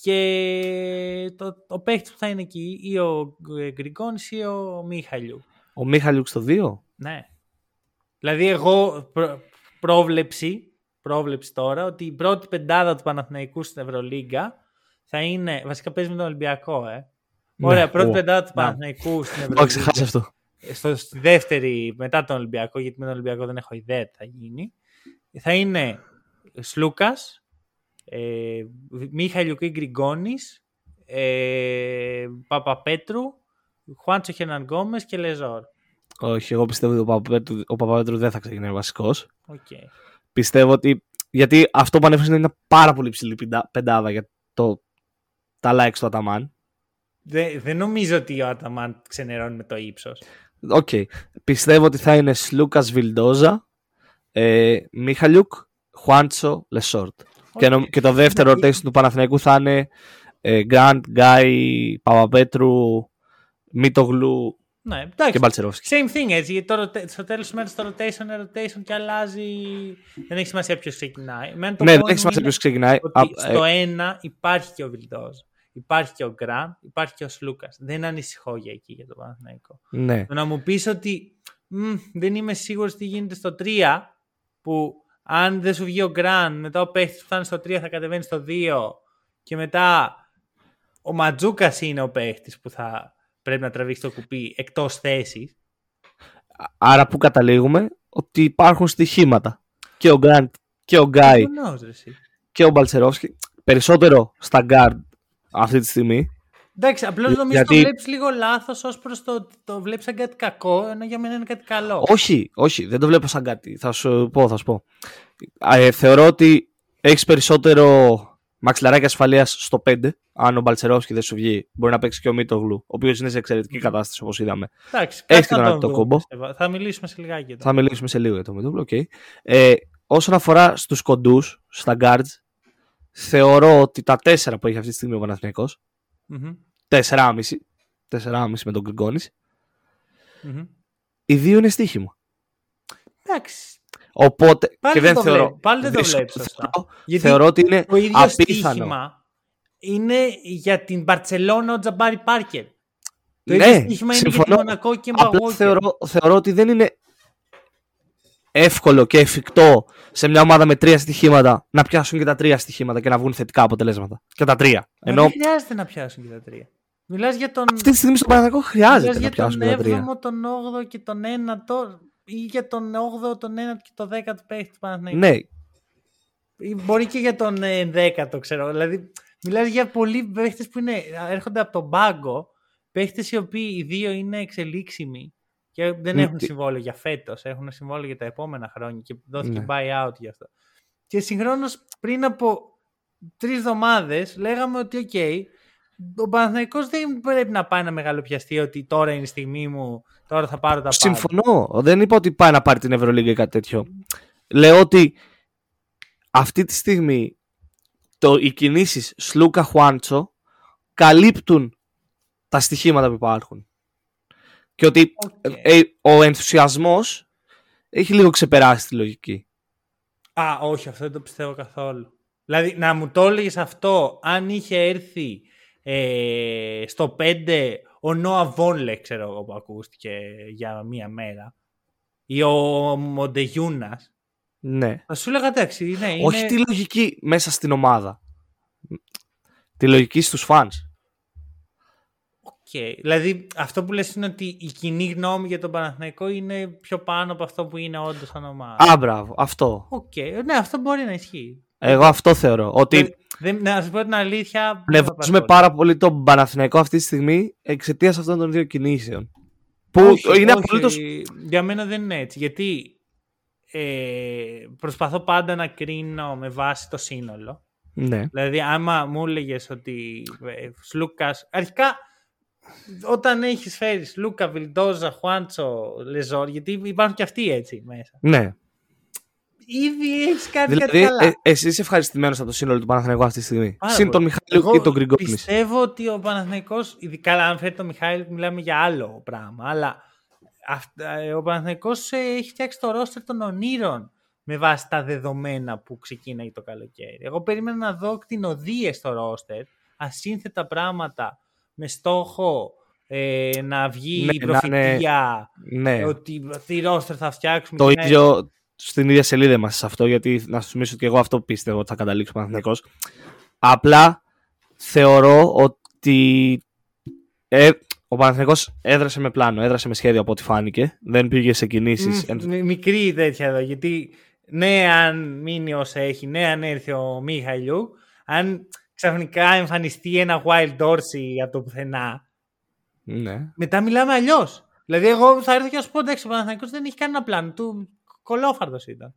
και το, ο παίχτης που θα είναι εκεί ή ο Γκριγκόνης ή ο Μίχαλιου. Ο Μίχαλιουκ στο 2. Ναι. Δηλαδή εγώ προ- πρόβλεψη, πρόβλεψη τώρα ότι η πρώτη πεντάδα του Παναθηναϊκού στην Ευρωλίγκα θα είναι, βασικά παίζει με τον Ολυμπιακό, ε. Ωραία, Ναι, πρώτη ω, πεντάδα του να. Παναθηναϊκού στην Το έχω ξεχάσει Ευρωλίγκα. αυτό. Στο, στη δεύτερη μετά τον Ολυμπιακό, γιατί με τον Ολυμπιακό δεν έχω ιδέα τι θα γίνει. Θα είναι Σλούκας, ε, Μιχαϊλιούκ, Γκριγκόνης, ε, Παπαπέτρου, Χουάντσο Χερνανγκόμεθ και Λεσόρ. Όχι, εγώ πιστεύω ότι ο Παπαπέτρου, ο Παπαπέτρου δεν θα ξεκινάει βασικός. Οκ. Πιστεύω ότι. Γιατί αυτό που ανέφερες είναι μια πάρα πολύ ψηλή πεντα- πεντάδα για το, τα likes του Αταμάν. Δεν, δεν νομίζω ότι ο Αταμάν ξενερώνει με το ύψος. Οκ. Πιστεύω ότι θα είναι Σλούκας Βιλντόζα, ε, Μίχαλιουκ, Χουάντσο, Λεσόρτ. Και, νο- και το δεύτερο Ναι, rotation του Παναθηναϊκού θα είναι ε, Γκραντ, Γκάι, Παπαπέτρου, Μίτογλου Ναι, εντάξει. και Μπαλτσερόφσκι. Same thing έτσι. Γιατί το, rota- στο τέλος του μέρου το rotation είναι rotation και αλλάζει. Δεν έχει σημασία ποιος ξεκινάει. Εμένα το Ναι, δεν μόνο έχει σημασία είναι ποιος ξεκινάει. Ότι Α, στο ε, ένα υπάρχει και ο Βιλντόζ. Υπάρχει και ο Γκραντ, υπάρχει και ο Σλούκα. Δεν ανησυχώ για εκεί για το Παναθηναϊκό. ναι. Το να μου πεις ότι «Μμ, δεν είμαι σίγουρος τι γίνεται στο 3, που αν δεν σου βγει ο Γκραν, μετά ο παίχτης που φτάνει στο 3 θα κατεβαίνει στο 2 και μετά ο Ματζούκας είναι ο παίχτης που θα πρέπει να τραβήξει το κουπί εκτός θέσης. Άρα που καταλήγουμε; Ότι υπάρχουν στοιχήματα. Και ο Γκραντ και ο Γκάι και ο Μπαλτσερόφσκι. Περισσότερο στα guard αυτή τη στιγμή. Εντάξει, απλώς νομίζω Γιατί- το βλέπεις λίγο λάθος ως προς το ότι το βλέπεις σαν κάτι κακό, ενώ για μένα είναι κάτι καλό. Όχι, όχι, δεν το βλέπω σαν κάτι. Θα σου πω, θα σου πω. Α, ε, θεωρώ ότι έχεις περισσότερο μαξιλαράκι ασφαλείας στο 5. Αν ο Μπαλτσερόφσκι δεν σου βγει, μπορεί να παίξει και ο Μίτογλου, ο οποίος είναι σε εξαιρετική κατάσταση όπως είδαμε. Εντάξει, Έχεις κάτι θα τον τον ανοιχτό δούμε, κόμπο. πιστεύω. Θα μιλήσουμε σε λιγάκι εδώ. Θα μιλήσουμε σε λίγο για το Μίτογλου, οκ. Ε, όσον αφορά στους κοντούς, στα guards, θεωρώ ότι τα 4 που έχει αυτή τη στιγμή ο Παναθηναϊκός, Μμμ, 4,5, 4,5 με τον Γκριγκόνης, μμμ. οι δύο είναι στοίχημα. Εντάξει. Οπότε, Πάλι και δεν δεν το θεωρώ, βλέπ- πάλι δεν το δύσκολο- βλέπεις σωστά. θεωρώ- Γιατί θεωρώ ότι είναι Το ίδιο απίθανο. στοίχημα είναι για την Μπαρτσελώνα ο Τζαμπάρι Πάρκερ. Το Ναι, ίδιο στοίχημα είναι για τη συμφωνώ. Μονακό και Απλά Μπαγόκερ. θεωρώ, θεωρώ ότι δεν είναι εύκολο και εφικτό σε μια ομάδα με τρία στοιχήματα να πιάσουν και τα τρία στοιχήματα και να βγουν θετικά αποτελέσματα. Και τα τρία. Μα Ενώ Δεν χρειάζεται να πιάσουν και τα τρία. Μιλάς για τον, αυτή τη στιγμή στον Παναγιακό μιλάς χρειάζεται να για πιάσουν τον και τα τρία. 7ο, τον 8ο και τον 9ο ή για τον 8ο, τον 9ο και τον 10ο παίχτη του Παναθηναϊκού. Ναι, Ή Μπορεί και για τον ε, 10ο, ξέρω. Δηλαδή, μιλάς για πολλοί παίχτες που είναι, έρχονται από τον πάγκο. Παίχτες οι οποίοι οι δύο είναι εξελίξιμοι και δεν Ναι, έχουν τι- συμβόλαιο για φέτος. Έχουν συμβόλαιο για τα επόμενα χρόνια και δόθηκε Ναι. buyout γι' αυτό. Και συγχρόνως πριν από τρεις εβδομάδες λέγαμε ότι, οκ, ο Παναθηναϊκός δεν πρέπει να πάει να μεγαλοπιαστεί ότι τώρα είναι η στιγμή μου, τώρα θα πάρω τα πάντα. συμφωνώ. Δεν είπα ότι πάει να πάρει την Ευρωλίγα ή κάτι τέτοιο. Λέω ότι αυτή τη στιγμή το, οι κινήσεις Σλούκα Χουάντσο καλύπτουν τα στοιχήματα που υπάρχουν. Και ότι Οκ. ε, ο ενθουσιασμός έχει λίγο ξεπεράσει τη λογική. Α, όχι, αυτό δεν το πιστεύω καθόλου. Δηλαδή, να μου το έλεγες αυτό, αν είχε έρθει ε, στο 5 ο Νόα Βόνλε, ξέρω εγώ που ακούστηκε για μία μέρα, ή ο Μοντεγιούνας, Ναι. θα σου έλεγα εντάξει, ναι, είναι... Όχι τη λογική μέσα στην ομάδα. Τη λογική στους φανς. Οκ. Δηλαδή αυτό που λες είναι ότι η κοινή γνώμη για τον Παναθηναϊκό είναι πιο πάνω από αυτό που είναι όντως σαν ομάδα. Α, μπράβο, αυτό. Οκ, ναι, αυτό μπορεί να ισχύει. Εγώ αυτό θεωρώ. Ότι Δεν- δεν- να σα πω την αλήθεια. δεν θα πνευάζουμε πάρω. πάρα πολύ τον Παναθηναϊκό αυτή τη στιγμή εξαιτίας αυτών των δύο κινήσεων. Που Όχι, είναι όχι, απολύτω. Για μένα δεν είναι έτσι. Γιατί ε, προσπαθώ πάντα να κρίνω με βάση το σύνολο. Ναι. Δηλαδή, άμα μου έλεγες ότι ε, Σλούκα. Αρχικά, όταν έχεις φέρεις Λούκα, Βιλντόζα, Χουάντσο, Λεζόρ, γιατί υπάρχουν και αυτοί έτσι μέσα. ναι. Ήδη έχεις κάνει Δηλαδή, κάτι καλά. ε, εσύ είσαι ευχαριστημένος από το σύνολο του Παναθηναϊκού αυτή τη στιγμή. Πάρα Συν τον πολύ. Μιχάλη και τον Γκριγκόνη. Πιστεύω ότι ο Παναθηναϊκός, ειδικά αν φέρει τον Μιχάλη, μιλάμε για άλλο πράγμα. Αλλά αυτά- ε, ο Παναθηναϊκός ε, έχει φτιάξει το ρόστερ των ονείρων με βάση τα δεδομένα που ξεκίναγε το καλοκαίρι. Εγώ περίμενα να δω κτηνοδίες στο ρόστερ, ασύνθετα πράγματα, με στόχο ε, να βγει Ναι, η να είναι- προφητεία, Ναι. ότι τι ρόστερ θα φτιάξουμε. Το και να- ίδιο στην ίδια σελίδα είμαστε σε αυτό, γιατί να σου θυμίσω ότι εγώ αυτό πίστευα ότι θα καταλήξει ο Παναθηναϊκός. Απλά θεωρώ ότι ε, ο Παναθηναϊκός έδρασε με πλάνο, έδρασε με σχέδιο από ό,τι φάνηκε. Δεν πήγε σε κινήσεις. Μμ, μι- μικρή τέτοια εδώ. Γιατί ναι, αν μείνει όσα έχει, ναι, αν έρθει ο Μίχαλιου, αν ξαφνικά εμφανιστεί ένα Wild Dorsey από το πουθενά, Ναι. μετά μιλάμε αλλιώς. Δηλαδή, εγώ θα έρθω και να σου πω εντάξει, ο Παναθηναϊκός δεν έχει κανένα πλάνο. Του κολόφαρδος ήταν.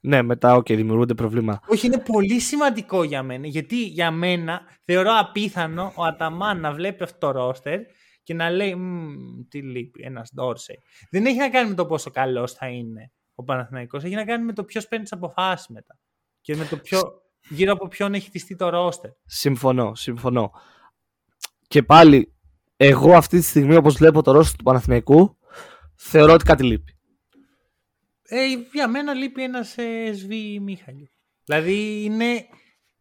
ναι, μετά οκ, δημιουργούνται προβλήματα. Όχι, είναι πολύ σημαντικό για μένα. Γιατί για μένα θεωρώ απίθανο ο Αταμάν να βλέπει αυτό το ρόστερ και να λέει «Μμμ, τι λείπει, ένας Ντόρσεϊ. Δεν έχει να κάνει με το πόσο καλός θα είναι ο Παναθηναϊκός. Έχει να κάνει με το ποιος παίρνει τις αποφάσεις μετά. Και με το ποιο, γύρω από ποιον έχει χτιστεί το ρόστερ. Συμφωνώ, συμφωνώ. Και πάλι, εγώ αυτή τη στιγμή, όπως βλέπω το ρόστερ του Παναθηναϊκού, θεωρώ ότι κάτι λείπει. Ε, για μένα λείπει ένας ε, ΣΒ Μίχαλη. Δηλαδή είναι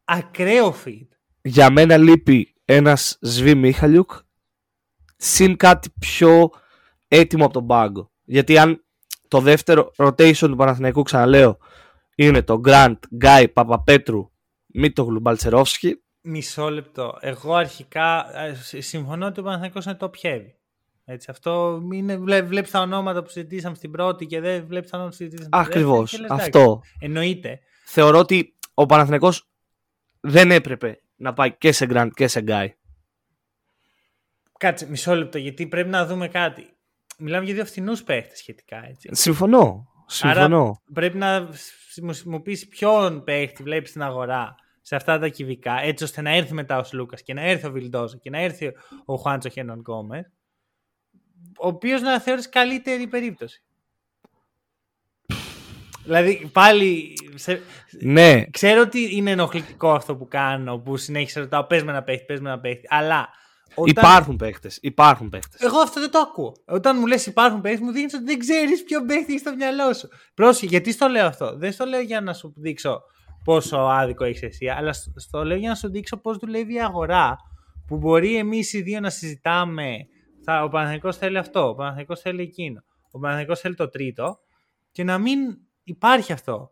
ακραίο fit. Για μένα λείπει ένας Σβή Μίχαλιουκ συν κάτι πιο έτοιμο από τον πάγκο. Γιατί αν το δεύτερο rotation του Παναθηναϊκού, ξαναλέω, είναι το Grant, Γκάι, Παπαπέτρου, Μίτογλου, Μπαλτσερόφσκι, Μισό λεπτό. Εγώ αρχικά ε, συ- συμφωνώ ότι ο Παναθηναϊκός είναι το heavy. Έτσι, αυτό είναι, βλέ, βλέπεις τα ονόματα που συζητήσαμε στην πρώτη και δεν βλέπεις τα ονόματα που συζητήσαμε στην δεύτερη Ακριβώς, και λες, εντάξει, αυτό. Εννοείται. Θεωρώ ότι ο Παναθηναϊκός δεν έπρεπε να πάει και σε Grant και σε Γκάι. Κάτσε, μισό λεπτό, γιατί πρέπει να δούμε κάτι. Μιλάμε για δύο φθηνούς παίχτες σχετικά, έτσι. Συμφωνώ. Συμφωνώ. Πρέπει να μου πεις ποιον παίχτη βλέπεις στην αγορά σε αυτά τα κυβικά, έτσι ώστε να έρθει μετά ο Σλούκας και να έρθει ο Βιλντόζο και να έρθει ο Χουάντσο Χένον Γκόμερ, ο οποίος να θεωρείς καλύτερη περίπτωση. Δηλαδή πάλι σε... Ναι, ξέρω ότι είναι ενοχλητικό αυτό που κάνω που συνέχισα ρωτάω πες με ένα παίχτη, πες με ένα παίχτη αλλά όταν... υπάρχουν παίχτες. Υπάρχουν παίχτες. Εγώ αυτό δεν το ακούω. Όταν μου λες υπάρχουν παίχτες, μου δείχνει ότι δεν ξέρεις ποιο παίχτη έχει στο μυαλό σου. Πρόσεχε, γιατί στο λέω αυτό; Δεν στο λέω για να σου δείξω πόσο άδικο έχεις εσύ, αλλά στο στο λέω για να σου δείξω πώς δουλεύει η αγορά. Που μπορεί εμείς οι δύο να συζητάμε. Θα, ο Παναθηναϊκός θέλει αυτό, ο Παναθηναϊκός θέλει εκείνο. Ο Παναθηναϊκός θέλει το τρίτο και να μην υπάρχει αυτό.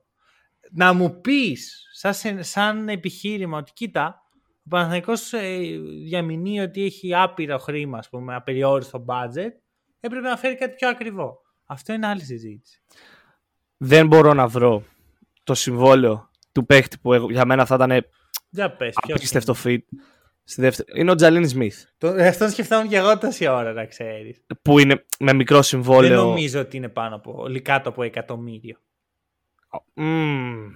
Να μου πεις σαν, σαν επιχείρημα ότι κοίτα, ο Παναθηναϊκός ε, διαμηνύει ότι έχει άπειρο χρήμα, ας πούμε, απεριόριστο budget, έπρεπε να φέρει κάτι πιο ακριβό. Αυτό είναι άλλη συζήτηση. Δεν μπορώ να βρω το συμβόλαιο του παίχτη που εγώ- για μένα θα ήταν Για πες, ποιος απίστευτο fit. Στη δεύτερη. Είναι ο Τζαλίνι Σμιθ. Το, αυτόν σκεφτόμουν και εγώ τόση ώρα, να ξέρεις. Που είναι με μικρό Δεν συμβόλαιο. νομίζω ότι είναι πάνω από, ή κάτω από εκατομμύριο. Μμμ.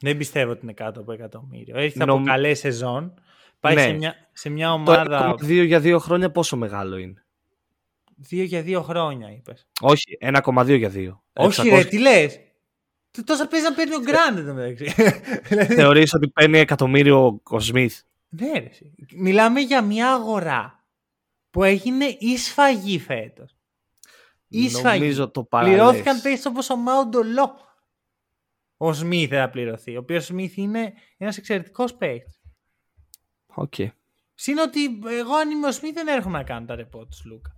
Δεν πιστεύω ότι είναι κάτω από εκατομμύριο. Έχει Νομ- από καλέ σεζόν. Πάει Ναι. σε, μια, σε μια Το ομάδα 1,2 για δύο χρόνια πόσο μεγάλο είναι; δύο για δύο χρόνια, είπες. Όχι, 1,2 για δύο. Όχι, ρε, τι λες; Τόσα παίζει να παίρνει ο Γκραντ εν τω μεταξύ. Δηλαδή, Θεωρείς ότι παίρνει εκατομμύριο ο Σμιθ; Ναι, ρε. εσύ. Μιλάμε για μια αγορά που έγινε η σφαγή φέτος. Η σφαγή. Νομίζω το παραλές. Πληρώθηκαν παίχτες όπως ο Μάουντολό. Ο Σμιθ θα πληρωθεί. Ο οποίος Σμιθ είναι ένας εξαιρετικός παίχτης. Οκ. Συν ότι εγώ αν είμαι ο Σμιθ δεν έρχομαι να κάνω τα ρεπό του Σλούκα.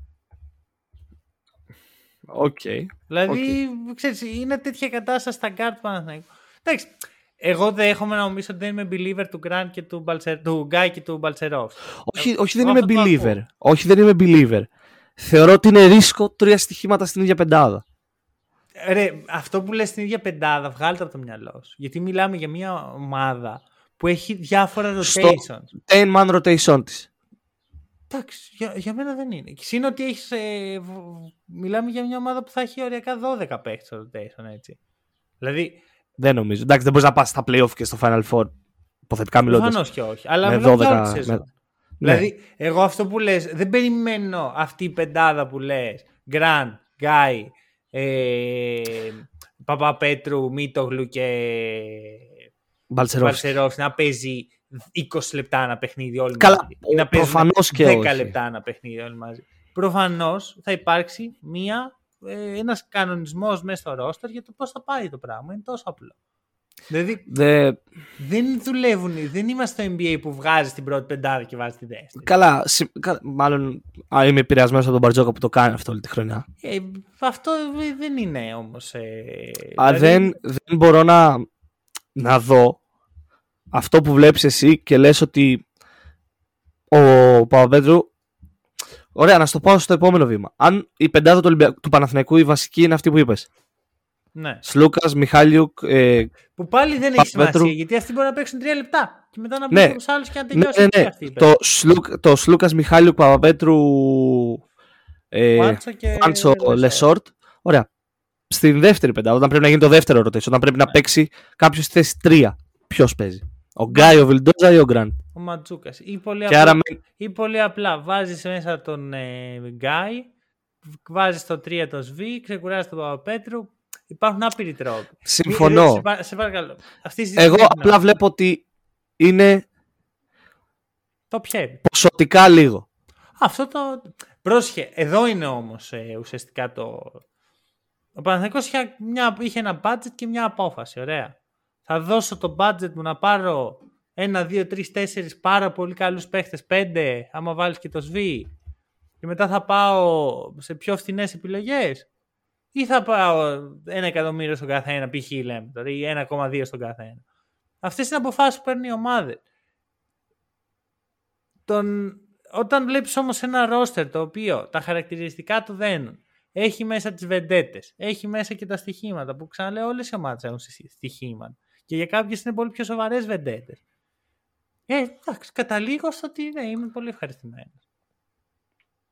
Οκ. Δηλαδή, ξέρεις, είναι τέτοια κατάσταση στα guards του Παναθηναϊκού. Εντάξει, Εγώ δέχομαι να νομίζω ότι δεν είμαι believer του Grant και του, Balcer-, του Guy και του Balcerov. Όχι, όχι δεν είμαι believer. Όχι, δεν είμαι believer. Θεωρώ ότι είναι ρίσκο τρία στοιχήματα στην ίδια πεντάδα. Ρε, αυτό που λες στην ίδια πεντάδα, βγάλτε από το μυαλό σου. Γιατί μιλάμε για μια ομάδα που έχει διάφορα rotations. Στο 10 man rotation της. Εντάξει, για, για μένα δεν είναι. Συν ότι έχεις, ε, μιλάμε για μια ομάδα που θα έχει οριακά 12 παίχτες στο rotation, έτσι. Δηλαδή... Δεν νομίζω. Εντάξει, δεν μπορείς να πας στα playoff και στο Final Four. Υποθετικά μιλώντας. Προφανώς και όχι. Αλλά με 12... Με... Δηλαδή, ναι. εγώ αυτό που λες, δεν περιμένω αυτή η πεντάδα που λες. Γκραντ, Γκάι, ε, Παπαπέτρου, Μίτογλου και Μπαλσερόφ να παίζει 20 λεπτά ένα παιχνίδι όλοι Καλά, μαζί. Να προφανώς και 10 όχι. λεπτά ένα παιχνίδι όλοι μαζί. Προφανώς θα υπάρξει μία, ε, ένας κανονισμός μέσα στο ρόστερ για το πώς θα πάει το πράγμα. Είναι τόσο απλό. Δηλαδή Δε... δεν δουλεύουν, δεν είμαστε στο NBA που βγάζει την πρώτη πεντάδα και βάζει τη δεύτερη. Καλά, συ... μάλλον α, είμαι επηρεασμένος από τον Μπαρτζόκα που το κάνει αυτό όλη τη χρονιά. Ε, αυτό δεν είναι όμως... Ε, α, δηλαδή... δεν, δεν μπορώ να, να δω αυτό που βλέπεις εσύ και λες ότι ο Παπαπέτρου Ωραία, να στο πάω στο επόμενο βήμα. Αν η πεντάδα του, Ολυμπια... του Παναθηναϊκού η βασική είναι αυτή που είπες. Ναι. Σλούκα, Μιχάλιουκ. Ε, που πάλι δεν έχει σημασία γιατί αυτοί μπορούν να παίξουν τρία λεπτά. Και μετά να μπουν ναι. άλλους και να τελειώσει. Ναι, ναι, ναι. Αυτή το, Σλουκ, το Σλούκα, Μιχάλιουκ, Παπαπέτρου. Ε, Χουάντσο Λεσόρτ. Ωραία. Στην δεύτερη πεντάδα, όταν πρέπει να γίνει το δεύτερο rotation, όταν πρέπει να ναι. παίξει κάποιος στη θέση 3, ποιος παίζει. Ο Γκάι, ο Βιλντόζα ή ο Γκραντ; Ο Ματζούκας. Ή, πολύ απλά, άρα... ή πολύ απλά βάζεις μέσα τον ε, Γκάι, βάζεις το 3 το ΣΒ, ξεκουράζεις τον Παπαπέτρου. Υπάρχουν άπειροι τρόποι. Συμφωνώ. Σε, σε παρακαλώ. Αυτή Εγώ απλά βλέπω ότι είναι. Το πιέρι. Ποσοτικά λίγο. Αυτό το. Πρόσχε. Εδώ είναι όμως ε, ουσιαστικά το. Ο Παναθηναϊκός είχε, μια, είχε ένα budget και μια απόφαση. Ωραία θα δώσω το budget μου να πάρω ένα, δύο, τρεις, τέσσερις πάρα πολύ καλούς παίχτες, πέντε, άμα βάλεις και το ΣΒ και μετά θα πάω σε πιο φθηνές επιλογές ή θα πάω ένα εκατομμύριο στον καθένα, π.χ. λέμε τώρα, ή 1,2 στον καθένα. Αυτές είναι αποφάσεις που παίρνει η ομάδα. Τον... Όταν βλέπεις όμως ένα ρόστερ το οποίο τα χαρακτηριστικά του δένουν, έχει μέσα τις βεντέτες, έχει μέσα και τα στοιχήματα που ξαναλέω όλες οι ομάδες έχουν στοιχήματα. Και για κάποιε είναι πολύ πιο σοβαρές βεντέτες. Ε, εντάξει, καταλήγω στο ότι ναι, είμαι πολύ ευχαριστημένος.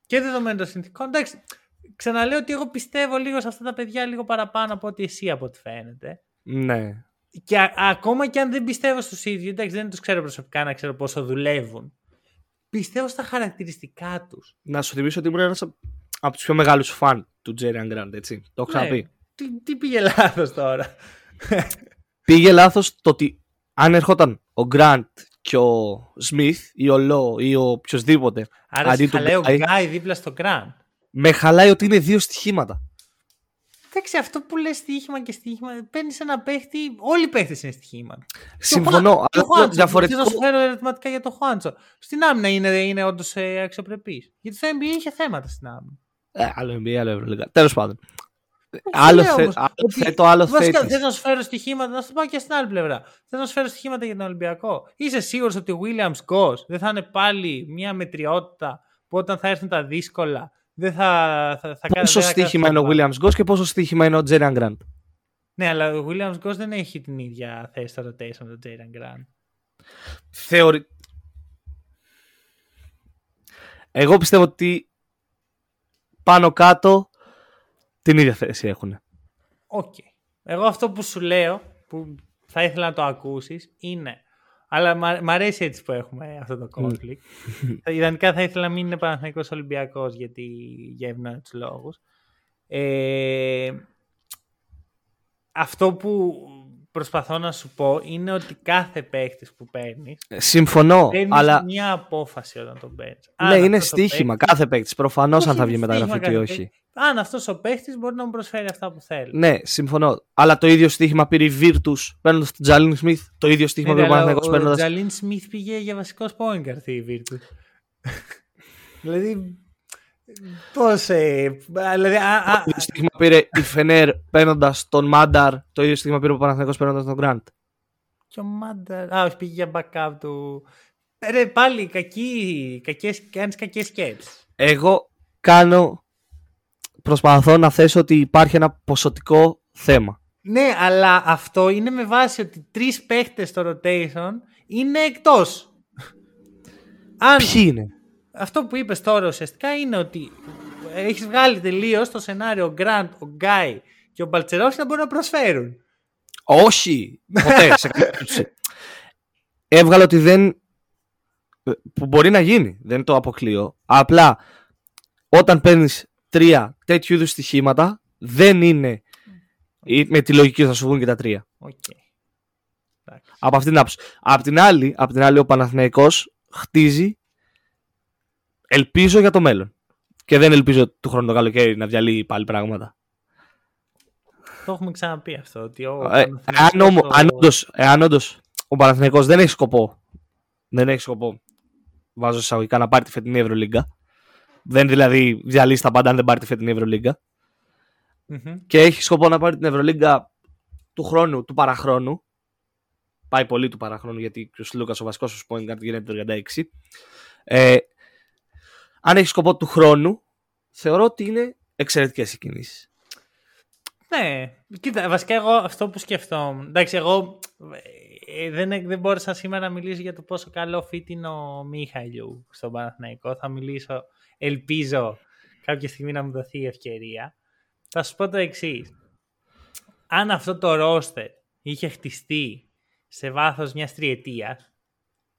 Και δεδομένου των συνθηκών, εντάξει, ξαναλέω ότι εγώ πιστεύω λίγο σε αυτά τα παιδιά λίγο παραπάνω από ότι εσύ από ό,τι φαίνεται. Ναι. Και α, ακόμα και αν δεν πιστεύω στους ίδιους, εντάξει δεν τους ξέρω προσωπικά να ξέρω πόσο δουλεύουν, πιστεύω στα χαρακτηριστικά τους. Να σου θυμίσω ότι ήμουν ένας από τους πιο μεγάλους φαν του Τζέριαν Γκραντ, έτσι. Το έχω ξαναπεί. Ναι. Τι, τι πήγε λάθος τώρα. Πήγε λάθος το ότι αν έρχονταν ο Γκραντ και ο Σμιθ ή ο Λό ή ο οποιοδήποτε. Άρα αντί χαλάει ο Γκάι δίπλα στο Γκραντ. Με χαλάει ότι είναι δύο στοιχήματα. Εντάξει, αυτό που λες στοίχημα και στοίχημα, παίρνεις ένα παίχτη. Όλοι οι παίχτες είναι στοιχήματα. Συμφωνώ, αλλά Χουάντσο, διαφορετικό. Θα σου φέρω ερωτηματικά για το Χουάντσο. Στην άμυνα είναι, είναι όντως ε, αξιοπρεπής. Γιατί το NBA είχε θέματα στην άμυνα. Ε, άλλο NBA, άλλο Ευρωλίγα. Τέλος πάντων. Άλλο, θε, άλλο θέτω, άλλο θέτεις. Θες να σου φέρω στοιχήματα, να σου πάω και στην άλλη πλευρά. Θες να σου φέρω στοιχήματα για τον Ολυμπιακό. Είσαι σίγουρος ότι ο Williams Goss δεν θα είναι πάλι μια μετριότητα που όταν θα έρθουν τα δύσκολα δεν θα, θα, θα Πόσο στοίχημα είναι ο Williams Goss και πόσο στοίχημα είναι ο Τζέριαν Grant; Ναι, αλλά ο Williams Goss δεν έχει την ίδια θέση στο rotation με τον Τζέριαν Grant. Θεωρεί... Εγώ πιστεύω ότι πάνω κάτω την ίδια θέση έχουν. Οκ. Okay. Εγώ αυτό που σου λέω, που θα ήθελα να το ακούσεις, είναι... Αλλά μ' αρέσει έτσι που έχουμε αυτό το conflict. Mm. Ιδανικά θα ήθελα να μην είναι Παναθηναϊκός Ολυμπιακός γιατί για ευνόητους λόγους. Ε, αυτό που προσπαθώ να σου πω είναι ότι κάθε παίχτη που παίρνει. Ε, συμφωνώ. Παίρνεις αλλά... μια απόφαση όταν τον παίρνεις. Ναι, είναι στοίχημα. Κάθε παίχτη. Προφανώς αν θα βγει μεταγραφή ή όχι. Αν αυτός ο παίχτη μπορεί να μου προσφέρει αυτά που θέλει. Ναι, συμφωνώ. Αλλά το ίδιο στοίχημα πήρε η Virtus παίρνοντας τον Τζαλίν Σμιθ. Το ίδιο στοίχημα ναι, πήρε ο Παναγενικό παίρνοντα. Ο Τζαλίν Σμιθ πήγε για βασικό point η Virtus. δηλαδή Πώς. Ε, δηλαδή, α, α, το ίδιο στοίχημα πήρε η Φενέρ παίρνοντας τον Μάνταρ. Το ίδιο στοίχημα πήρε ο Παναθηναϊκός παίρνοντας τον Γκραντ. Και ο Μάντα. Α, όχι, πήγε για backup του. Ε, Ρε, πάλι κακή, κακές, κάνεις κακές σκέψεις. Εγώ κάνω. Προσπαθώ να θέσω ότι υπάρχει ένα ποσοτικό θέμα. Ναι, αλλά αυτό είναι με βάση ότι τρεις παίχτες στο rotation είναι εκτός. Αν Ποιοι είναι; Αυτό που είπες τώρα ουσιαστικά είναι ότι έχεις βγάλει τελείως το σενάριο ο Γκραντ, ο Γκάι και ο Μπαλτσερόφ να μπορούν να προσφέρουν. Όχι, ποτέ. σε καμία περίπτωση. Έβγαλε ότι δεν. που μπορεί να γίνει. Δεν το αποκλείω. Απλά όταν παίρνεις τρία τέτοιου είδους στοιχήματα, δεν είναι. ή με τη λογική θα σου βγουν και τα τρία. Οκ. Εντάξει. Από αυτήν την άποψη. Απ' την άλλη, απ' την άλλη ο Παναθηναϊκός χτίζει. Ελπίζω για το μέλλον. Και δεν ελπίζω του χρόνου το καλοκαίρι να διαλύει πάλι πράγματα. Το έχουμε ξαναπεί αυτό. Ότι ο Ε, Παναθηναϊκός εάν, όμω- το- αν όντως, εάν όντως ο Παναθηναϊκός δεν έχει σκοπό, δεν έχει σκοπό, βάζω εισαγωγικά να πάρει τη φετινή Ευρωλίγκα, δεν δηλαδή διαλύσει τα πάντα αν δεν πάρει τη φετινή Ευρωλίγκα, Μμμ. και έχει σκοπό να πάρει την Ευρωλίγκα του χρόνου, του παραχρόνου, πάει πολύ του παραχρόνου γιατί ο Λούκας ο βασικός σου point guard γίνεται το 36, ε, αν έχει σκοπό του χρόνου, θεωρώ ότι είναι εξαιρετικές οι κινήσεις. Ναι, κοίτα, βασικά εγώ αυτό που σκεφτόμουν. Εντάξει, εγώ ε, δεν, δεν μπόρεσα σήμερα να μιλήσω για το πόσο καλό fit είναι ο Μίχαλιου στον Παναθηναϊκό. Θα μιλήσω, ελπίζω κάποια στιγμή να μου δοθεί η ευκαιρία. Θα σου πω το εξής. Αν αυτό το ρόστερ είχε χτιστεί σε βάθος μιας τριετίας,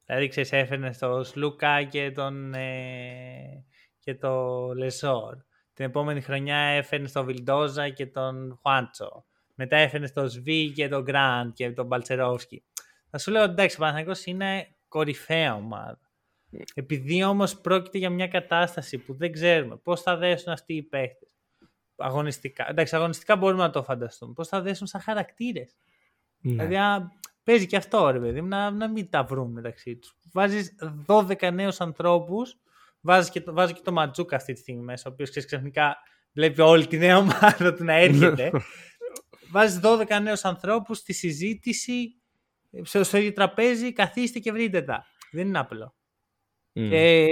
δηλαδή ξέρεις έφερνες τον Σλούκα και τον, ε, και το Λεσόρ, την επόμενη χρονιά έφερνες τον Βιλντόζα και τον Χουάντσο. Μετά έφερνες τον Σβί και τον Γκραντ και τον Μπαλτσερόφσκι. Θα σου λέω εντάξει, ο Παναθηναϊκός είναι κορυφαία ομάδα. Επειδή όμως πρόκειται για μια κατάσταση που δεν ξέρουμε πώς θα δέσουν αυτοί οι παίχτε. Αγωνιστικά. Εντάξει, αγωνιστικά μπορούμε να το φανταστούμε. Πώς θα δέσουν σαν χαρακτήρες. Ναι. Δηλαδή, α, παίζει και αυτό ρε παιδί μου, να, να μην τα βρουν μεταξύ τους. Βάζεις 12 νέους ανθρώπους, βάζεις και, το- βάζει και το Ματζούκα αυτή τη στιγμή μέσα, ο οποίος ξαφνικά βλέπει όλη τη νέα ομάδα του να έρχεται. βάζεις 12 νέους ανθρώπους στη συζήτηση, στο, στο ίδιο τραπέζι, καθίστε και βρείτε τα. Δεν είναι απλό. Μμ. Και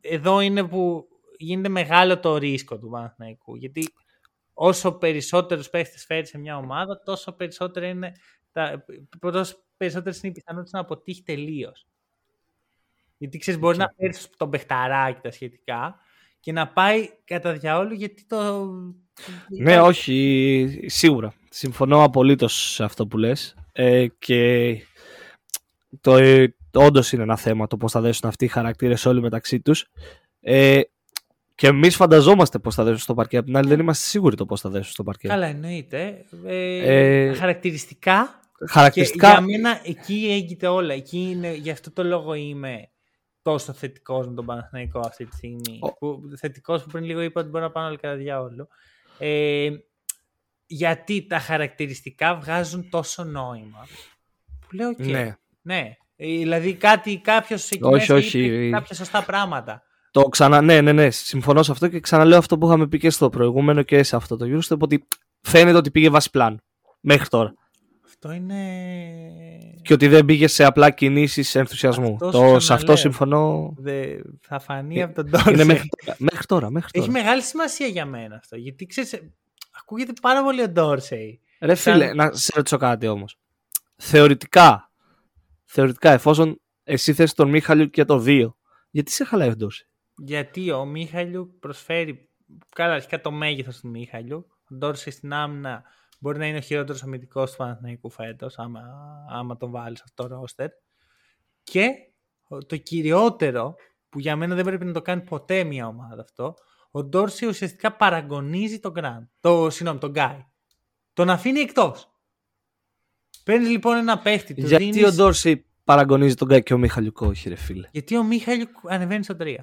εδώ είναι που γίνεται μεγάλο το ρίσκο του Παναθηναϊκού. Γιατί όσο περισσότερους παίχτες φέρει σε μια ομάδα, τόσο περισσότερο είναι τα, τόσο περισσότερες είναι οι πιθανότητες να αποτύχει τελείως. Γιατί ξέρεις, μπορεί να φέρεις τον παιχταράκι τα σχετικά και να πάει κατά διαόλου γιατί το. Ναι, όχι, σίγουρα. Συμφωνώ απολύτως σε αυτό που λες. Ε, και το, ε, όντως είναι ένα θέμα το πώς θα δέσουν αυτοί οι χαρακτήρες όλοι μεταξύ τους. Ε, και εμείς φανταζόμαστε πώς θα δέσουν στο παρκέ. Απ' την άλλη δεν είμαστε σίγουροι το πώς θα δέσουν στο παρκέ. Καλά, εννοείται. Ε, Ε, χαρακτηριστικά Χαρακτηριστικά, Και για μένα εκεί έγκυται όλα. Εκεί είναι, γι' αυτό το λόγο είμαι τόσο θετικός με τον Παναθηναϊκό αυτή τη στιγμή. Ο- Που, θετικός που πριν λίγο είπα ότι μπορεί να πάνε όλοι κατά διάολο. Ε, γιατί τα χαρακτηριστικά βγάζουν τόσο νόημα. Που λέω και. ναι. ναι. Ε, Δηλαδή κάτι, κάποιος εκεί Όχι, μέσα όχι. είπε κάποια σωστά πράγματα. Το ξανα... Ναι, ναι, ναι, συμφωνώ σε αυτό και ξαναλέω αυτό που είχαμε πει και στο προηγούμενο και σε αυτό το Eurostep ότι φαίνεται ότι πήγε βάση πλάνου μέχρι τώρα. Αυτό είναι... Και ότι δεν πήγε σε απλά κινήσεις ενθουσιασμού. Αυτός το, σου σε αυτό ξαναλέω. συμφωνώ. Δε, θα φανεί Ε, από τον Dorsey. Είναι μέχρι τώρα. Μέχρι τώρα, μέχρι τώρα. Έχει μεγάλη σημασία για μένα αυτό. Γιατί ξέρεις, ε, ακούγεται πάρα πολύ ο Ντόρσεϊ. Ρε Σαν- φίλε, να σε ρωτήσω κάτι όμως. Θεωρητικά, θεωρητικά εφόσον εσύ θες τον Μίχαλιου και το 2, γιατί σε χαλάει ο Ντόρση. Γιατί ο Μίχαλιου προσφέρει. Καλά, αρχικά το μέγεθος του Μίχαλιου. Ο Ντόρσεϊ στην άμυνα μπορεί να είναι ο χειρότερος αμυντικός του Παναθηναϊκού φέτος, άμα, άμα τον βάλεις σε αυτό το ρόστερ. Και ο- το κυριότερο, που για μένα δεν πρέπει να το κάνει ποτέ μια ομάδα αυτό, ο Ντόρσεϊ ουσιαστικά παραγωνίζει τον Γκραντ. Το, συγγνώμη, τον Γκάι. Τον αφήνει εκτός. Παίρνεις λοιπόν ένα παίχτη του. Γιατί δίνεις- ο Ντόρση παραγωνίζει τον Γκάι και ο Μίχαλιου όχι ρε φίλε; Γιατί ο Μίχαλιου ανεβαίνει στο 3.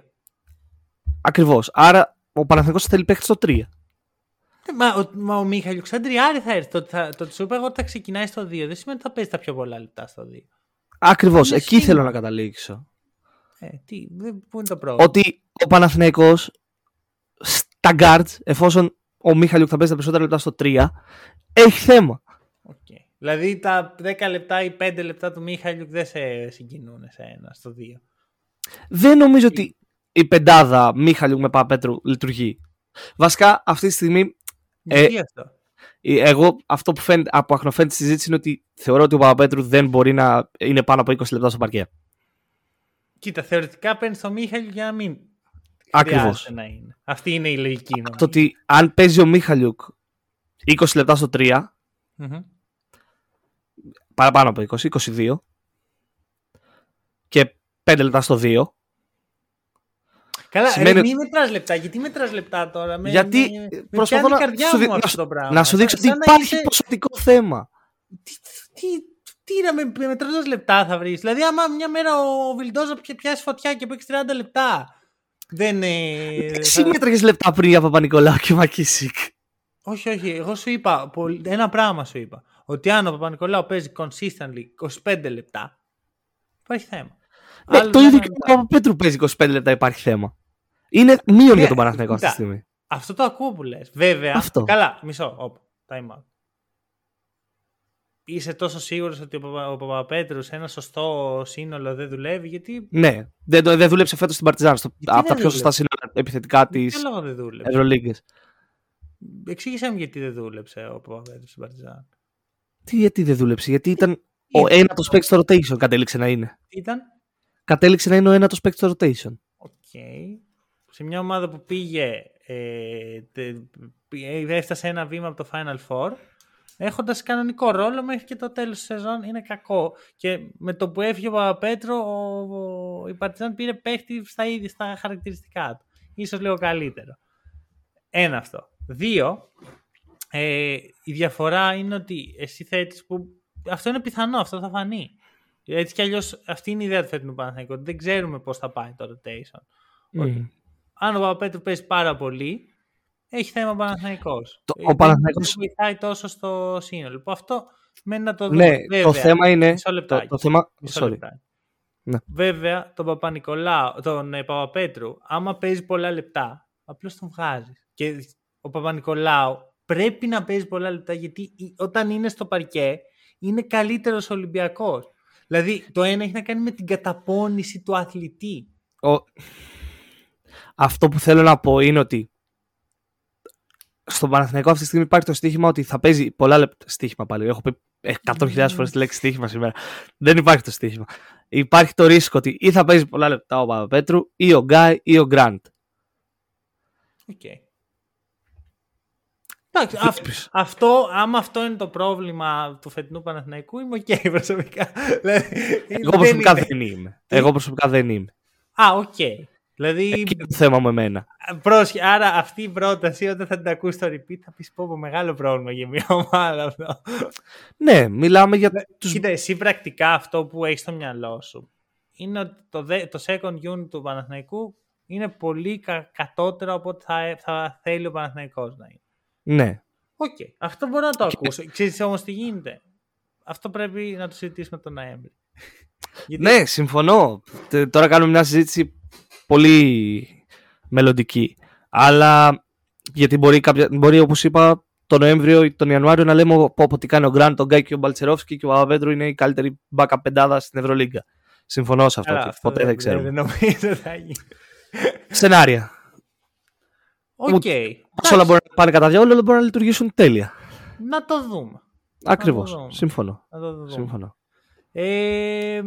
Ακριβώς. Άρα ο Παναθηναϊκός θέλει παίχτη στο 3. Ε, Μα, ο, μα ο Μίχαλιου Ξαντριάρη θα έρθει. Το, ότι θα, το ότι σου είπα εγώ ότι θα ξεκινάει στο 2. Δεν σημαίνει ότι θα παίζει τα πιο πολλά λεπτά στο 2. Ακριβώς. Είναι Εκεί σχήμα. θέλω να καταλήξω. Ε, τι, δεν- πού είναι το πρόβλημα; Ότι ο Παναθηναϊκός στα guards, εφόσον ο Μίχαλιουκ θα παίζει τα περισσότερα λεπτά στο 3, έχει θέμα. Οκ. Δηλαδή τα 10 λεπτά ή 5 λεπτά του Μίχαλιουκ δεν σε συγκινούν σε ένα, στο 2. Δεν νομίζω ότι η πεντάδα Μίχαλιουκ με Παπαπέτρου λειτουργεί. Βασικά αυτή τη στιγμή. Ε, αυτό. Εγώ αυτό που φαίνεται από αχνοφαίνεται στη συζήτηση είναι ότι θεωρώ ότι ο Παπαπέτρου δεν μπορεί να είναι πάνω από 20 λεπτά στο παρκέ. Κοίτα, θεωρητικά παίρνει το Μίχαλιουκ για να μην Ακριβώς. να είναι. Αυτή είναι η λογική. Το ότι αν παίζει ο Μίχαλιουκ 20 λεπτά στο 3, mm παραπάνω από 20, 22 και 5 λεπτά στο 2. Καλά, σημαίνει... ρε, μην μετράς λεπτά. Γιατί μετράς λεπτά τώρα; Με, Γιατί με, προσπαθώ να, σου, δι... αυτό το πράγμα. να σου δείξω ότι υπάρχει είσαι... ποσοτικό θέμα. Τι, τι, τι να με, με μετράς λεπτά θα βρεις. Δηλαδή άμα μια μέρα ο Βιλντόζα πιάσει φωτιά και παίξει 30 λεπτά. Δεν Εσύ θα... μέτραγες λεπτά πριν για Παπα-Νικολάου και Μακίσικ. Όχι, όχι. Εγώ σου είπα, ένα πράγμα σου είπα. Ότι αν ο Παπα-Νικολάου παίζει consistently 25 λεπτά, υπάρχει θέμα. Ναι, το ίδιο και ο Παπα-Πέτρου παίζει 25 λεπτά, υπάρχει θέμα. Είναι μείον ναι, για τον Παναθηναϊκό αυτή τη στιγμή. Αυτό το ακούω που λες. Βέβαια. Αυτό. Καλά, μισό. Όπα, time out. Είσαι τόσο σίγουρος ότι ο Παπαπέτρους σε ένα σωστό σύνολο δεν δουλεύει, γιατί. Ναι, δεν, δεν δούλεψε φέτος στην Παρτιζάν. από τα πιο σωστά σύνολα επιθετικά της Ευρωλίγκας. Εξήγησέ μου γιατί δεν δούλεψε ο Παπαπέτρους στην Παρτιζάν. Τι, γιατί δεν δούλεψε, γιατί ήταν ο ένατος παίκτης στο rotation κατέληξε να είναι. Ήταν; Κατέληξε να είναι ο ένατος παίκτης στο rotation. OK. Okay. Σε μια ομάδα που πήγε. Ε, τε, έφτασε ένα βήμα από το Final Four έχοντας κανονικό ρόλο μέχρι και το τέλος της σεζόν είναι κακό. Και με το που έφυγε ο Παπαπέτρο, ο, η Παρτιζάν πήρε παίχτη στα ίδια στα χαρακτηριστικά του. Ίσως λίγο καλύτερο. Ένα αυτό. Δύο, ε, η διαφορά είναι ότι εσύ θέτεις που αυτό είναι πιθανό, αυτό θα φανεί. Έτσι κι αλλιώς αυτή είναι η ιδέα του φετινού Παναθηναϊκού. Δεν ξέρουμε πώς θα πάει το rotation. Mm. Αν ο Παπαπέτρου παίζει πάρα πολύ, έχει θέμα ο Παναθηναϊκός. Το, ο Παναθηναϊκός... Δεν βοηθάει τόσο στο σύνολο. Που αυτό μένει να το δούμε. Ναι, Βέβαια, το θέμα είναι... Μισό λεπτάκι. Το, το θέμα... Μισό Ναι. Βέβαια, τον Παπα-Νικολάου, τον ε, Παπαπέτρου, άμα παίζει πολλά λεπτά, απλώς τον βγάζεις. Και ο Παπα-Νικολάου πρέπει να παίζει πολλά λεπτά γιατί όταν είναι στο παρκέ είναι καλύτερος Ολυμπιακός. Δηλαδή το ένα έχει να κάνει με την καταπώνηση του αθλητή. Ο... Αυτό που θέλω να πω είναι ότι στον Παναθηναϊκό αυτή τη στιγμή υπάρχει το στοίχημα ότι θα παίζει πολλά λεπτά. Στοίχημα πάλι. Έχω πει 100.000 φορές τη λέξη στοίχημα σήμερα. Δεν υπάρχει το στοίχημα. Υπάρχει το ρίσκο ότι ή θα παίζει πολλά λεπτά ο Παπαπέτρου ή ο Γκάι ή ο Γκραντ. Okay. Εντάξει, αυτό, άμα αυτό είναι το πρόβλημα του φετινού Παναθηναϊκού, είμαι OK okay, προσωπικά. Δηλαδή, Εγώ προσωπικά δεν είμαι. Εγώ προσωπικά δεν είμαι. Α, OK. Okay. Δηλαδή... Εκεί είναι το θέμα με εμένα. Πρόσεχε, άρα αυτή η πρόταση όταν θα την ακούσεις στο repeat θα πεις πω, πω μεγάλο πρόβλημα για μια ομάδα αυτό. Ναι, μιλάμε για τους... Κοίτα, εσύ πρακτικά αυτό που έχεις στο μυαλό σου είναι ότι το, το second unit του Παναθηναϊκού είναι πολύ κα, κατώτερο από ό,τι θα, θα θέλει ο Παναθηναϊκός να είναι. Ναι. OK. Okay. Αυτό μπορώ να το okay. ακούσω. Ξέρεις όμως τι γίνεται. Αυτό πρέπει να το συζητήσουμε τον Νοέμβρη. Γιατί... Ναι, συμφωνώ. Τώρα κάνουμε μια συζήτηση πολύ μελλοντική. Αλλά γιατί μπορεί, κάποια, μπορεί όπως είπα τον Νοέμβριο ή τον Ιανουάριο να λέμε πω, πω τι κάνει ο Γκραντ, τον Γκάι και ο Μπαλτσερόφσκι και ο Παπαπέτρου είναι η καλύτερη backup πεντάδα στην Ευρωλίγκα. Συμφωνώ σε αυτό. Άρα, αυτό ποτέ δεν, δεν ξέρουμε. Δεν νομίζω θα γίνει. Σενάρια. OK. Okay. όλα μπορεί να πάνε κατά διάολο, όλα μπορεί να λειτουργήσουν τέλεια. Να το δούμε. Ακριβώς. Σύμφωνοι. Σύμφωνοι. Ε,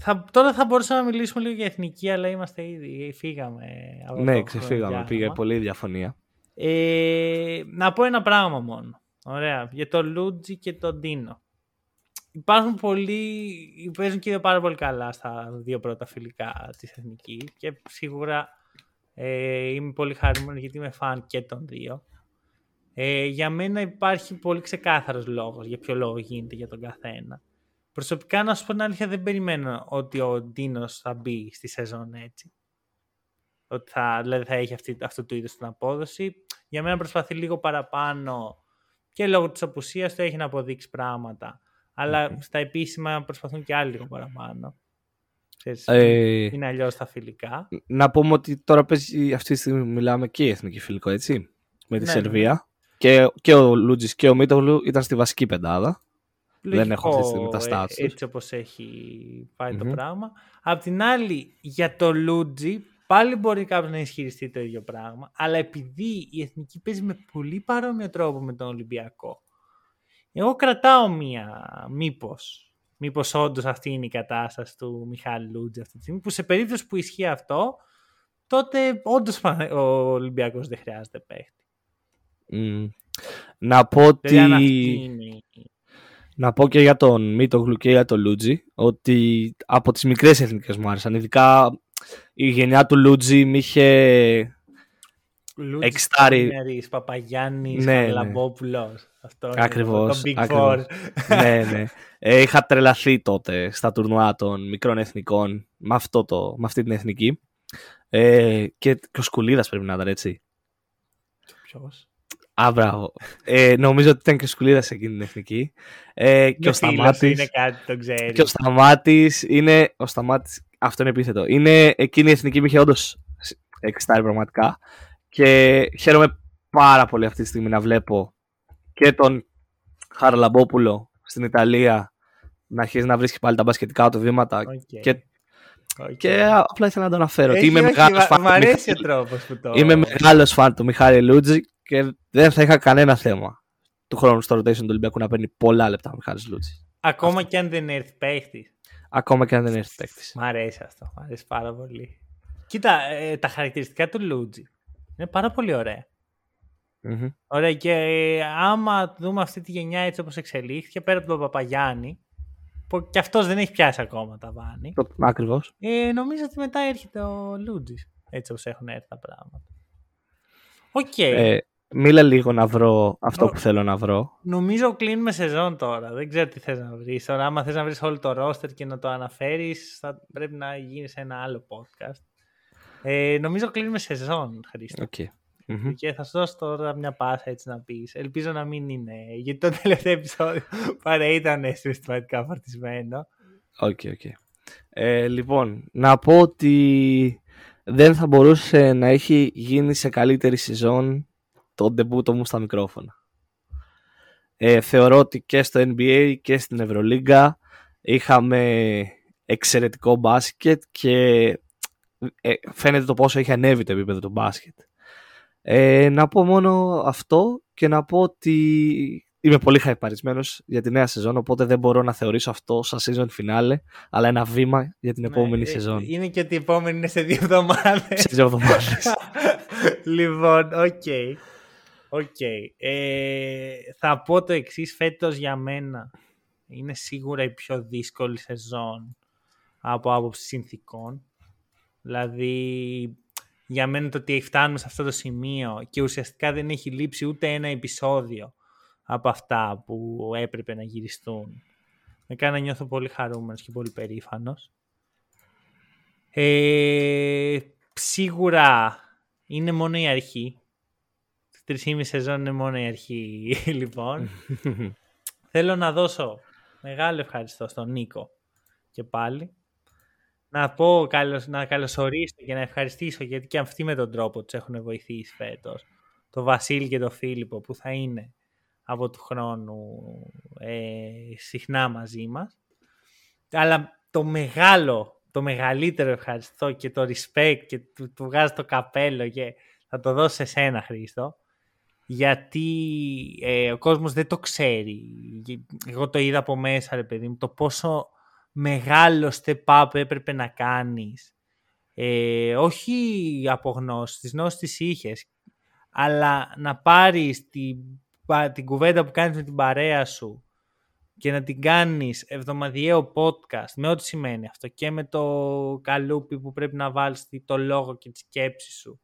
θα, τώρα θα μπορούσαμε να μιλήσουμε λίγο για εθνική, αλλά είμαστε ήδη, φύγαμε. Από ναι, ξεφύγαμε, πήγε πολύ διαφωνία. Ε, να πω ένα πράγμα μόνο. Ωραία, για το Λούντζη και τον Ντίνο. Υπάρχουν πολλοί, παίζουν και πάρα πολύ καλά στα δύο πρώτα φιλικά της εθνικής και σίγουρα ε, είμαι πολύ χαρούμενος γιατί είμαι φαν και των δύο. Ε, για μένα υπάρχει πολύ ξεκάθαρος λόγος για ποιο λόγο γίνεται για τον καθένα. Προσωπικά να σου πω την αλήθεια δεν περιμένω ότι ο Ντίνος θα μπει στη σεζόν έτσι. Ότι θα, δηλαδή θα έχει αυτή, αυτό το είδο την απόδοση. Για μένα προσπαθεί λίγο παραπάνω και λόγω της απουσίας του έχει να αποδείξει πράγματα. Αλλά στα επίσημα προσπαθούν και άλλοι λίγο παραπάνω. Ξέρεις, ε, είναι αλλιώς τα φιλικά. Να πούμε ότι τώρα παίζει αυτή τη στιγμή μιλάμε και η εθνική φιλικό, έτσι. Με τη ναι, ναι, Σερβία. και, και ο Λούτζης και ο Μίτογλου ήταν στη βασική πεντάδα. Λογικό, Δεν έχω αυτή τη στιγμή τα stats τους. Έτσι όπως έχει πάει το πράγμα. Απ' την άλλη, για το Λούτζι, πάλι μπορεί κάποιος να ισχυριστεί το ίδιο πράγμα. Αλλά επειδή η Εθνική παίζει με πολύ παρόμοιο τρόπο με τον Ολυμπιακό, εγώ κρατάω μία μήπως. Μήπως όντως αυτή είναι η κατάσταση του Μιχάλη Λούτζη αυτή τη στιγμή, που σε περίπτωση που ισχύει αυτό, τότε όντως ο Ολυμπιακός δεν χρειάζεται παίχτη. Μμ. Να πω ότι... Δηλαδή, αν αυτή είναι η- Να πω και για τον Μίτογλου και για τον Λούτζι ότι από τις μικρές εθνικές μου άρεσαν. Ειδικά η γενιά του Λούτζι με είχε... Λούτζης, Εξτάρι. Κόνερης, Παπαγιάννης, Ναι, ναι. Χαραλαμπόπουλος. Αυτός είναι Ακριβώς, το Big ακριβώς. Four. ναι, ναι. Ε, είχα τρελαθεί τότε στα τουρνουά των μικρών εθνικών με, αυτό το, με αυτή την εθνική. Ε, και, και ο Σκουλίδας πρέπει να ήταν έτσι. Ποιος; Α, μπράβο. Ε, νομίζω ότι ήταν και ο Σκουλίδας σε εκείνη την εθνική. Ε, και ο Είναι φίλος, Σταμάτης. Είναι κάτι, το ξέρεις. Και ο Σταμάτης είναι. Ο Σταμάτης, αυτό είναι επίθετο. Είναι εκείνη η εθνική που είχε όντω εξτάρει πραγματικά. Και χαίρομαι πάρα πολύ αυτή τη στιγμή να βλέπω και τον Χαραλαμπόπουλο στην Ιταλία να αρχίζει να βρίσκει πάλι τα μπασκετικά του βήματα. Οκ. Και, Οκ. και απλά ήθελα να το αναφέρω. ότι Έχει, είμαι όχι, μεγάλος μα- φαν Μ' του αρέσει ο Μιχάλη- τρόπος που το... Είμαι μεγάλος φαν του Μιχάλη Λούντζη και δεν θα είχα κανένα θέμα του χρόνου στο rotation του Ολυμπιακού να παίρνει πολλά λεπτά ο Μιχάλης Λούντζης. Ακόμα και αν δεν έρθει παίχτης. Ακόμα και αν δεν έρθει παίκτη. Μ' αρέσει αυτό. Μ' αρέσει πάρα πολύ. Κοίτα, ε, τα χαρακτηριστικά του Λούντζη είναι πάρα πολύ ωραία. Ωραία και ε, άμα δούμε αυτή τη γενιά έτσι όπως εξελίχθηκε πέρα από τον Παπαγιάννη που και αυτός δεν έχει πιάσει ακόμα ταβάνι Ακριβώς. ε, νομίζω ότι μετά έρχεται ο Λούντζης έτσι όπως έχουν έρθει τα πράγματα. Οκ. Ε, μίλα λίγο να βρω αυτό Ω. που θέλω να βρω. Νομίζω κλείνουμε σεζόν τώρα. Δεν ξέρω τι θες να βρεις. Τώρα άμα θες να βρεις όλο το roster και να το αναφέρεις θα πρέπει να γίνεις σε ένα άλλο podcast. Ε, νομίζω κλείνουμε σεζόν, Χρήστο. Οκ. Μμμ. Και θα σου δώσω τώρα μια πάσα έτσι να πεις. Ελπίζω να μην είναι, γιατί το τελευταίο επεισόδιο παραήταν συναισθηματικά φορτισμένο. OK, OK. Ε, λοιπόν, να πω ότι δεν θα μπορούσε να έχει γίνει σε καλύτερη σεζόν το ντεμπούτο μου στα μικρόφωνα. Ε, θεωρώ ότι και στο NBA και στην Ευρωλίγκα είχαμε εξαιρετικό μπάσκετ και ε, φαίνεται το πόσο έχει ανέβει το επίπεδο του μπάσκετ. Ε, να πω μόνο αυτό και να πω ότι είμαι πολύ χαϊπαρισμένος για τη νέα σεζόν οπότε δεν μπορώ να θεωρήσω αυτό σαν season finale αλλά ένα βήμα για την επόμενη Ναι, ε, σεζόν. Είναι και ότι η επόμενη είναι σε δύο εβδομάδες. Σε δύο εβδομάδες. λοιπόν, OK. OK. Ε, θα πω το εξής φέτος για μένα. Είναι σίγουρα η πιο δύσκολη σεζόν από άποψη συνθήκων. Δηλαδή, για μένα το ότι φτάνουμε σε αυτό το σημείο και ουσιαστικά δεν έχει λείψει ούτε ένα επεισόδιο από αυτά που έπρεπε να γυριστούν. Με κάνει να νιώθω πολύ χαρούμενος και πολύ περήφανος. Ε, σίγουρα είναι μόνο η αρχή. Τρεις ή μισή σεζόν είναι μόνο η αρχή, λοιπόν. Θέλω να δώσω μεγάλο ευχαριστώ στον Νίκο και πάλι. Να πω, καλώς, να καλωσορίσω και να ευχαριστήσω γιατί και αυτοί με τον τρόπο τους έχουν βοηθήσει φέτος. Το Βασίλη και το Φίλιππο που θα είναι από του χρόνου ε, συχνά μαζί μας. Αλλά το μεγάλο, το μεγαλύτερο ευχαριστώ και το respect και του, του βγάζω το καπέλο και θα το δώσω σε σένα Χρήστο γιατί ε, ο κόσμος δεν το ξέρει. Εγώ το είδα από μέσα ρε παιδί μου το πόσο μεγάλο step up έπρεπε να κάνεις ε, όχι από γνώση, τις γνώσεις τις είχες αλλά να πάρεις την, πα- την κουβέντα που κάνεις με την παρέα σου και να την κάνεις εβδομαδιαίο podcast με ό,τι σημαίνει αυτό και με το καλούπι που πρέπει να βάλεις το λόγο και τη σκέψη σου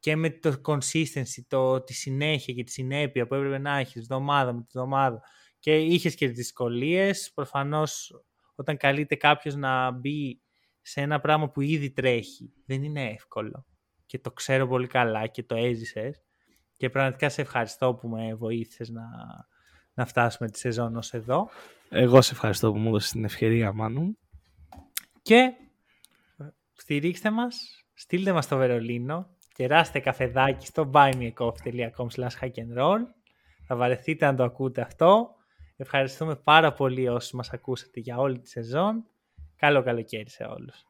και με το consistency, το, τη συνέχεια και τη συνέπεια που έπρεπε να έχεις εβδομάδα με τη εβδομάδα και είχες και τις δυσκολίες προφανώς όταν καλείται κάποιος να μπει σε ένα πράγμα που ήδη τρέχει δεν είναι εύκολο. Και το ξέρω πολύ καλά και το έζησες. Και πραγματικά σε ευχαριστώ που με βοήθησες να, να φτάσουμε τη σεζόν ως εδώ. Εγώ σε ευχαριστώ που μου έδωσες την ευκαιρία, Μάνου. και στηρίξτε μας, στείλτε μας στο Βερολίνο, κεράστε καφεδάκι στο buymeacoffee.com slash hackandroll Θα βαρεθείτε να το ακούτε αυτό. Ευχαριστούμε πάρα πολύ όσοι μας ακούσατε για όλη τη σεζόν. Καλό καλοκαίρι σε όλους.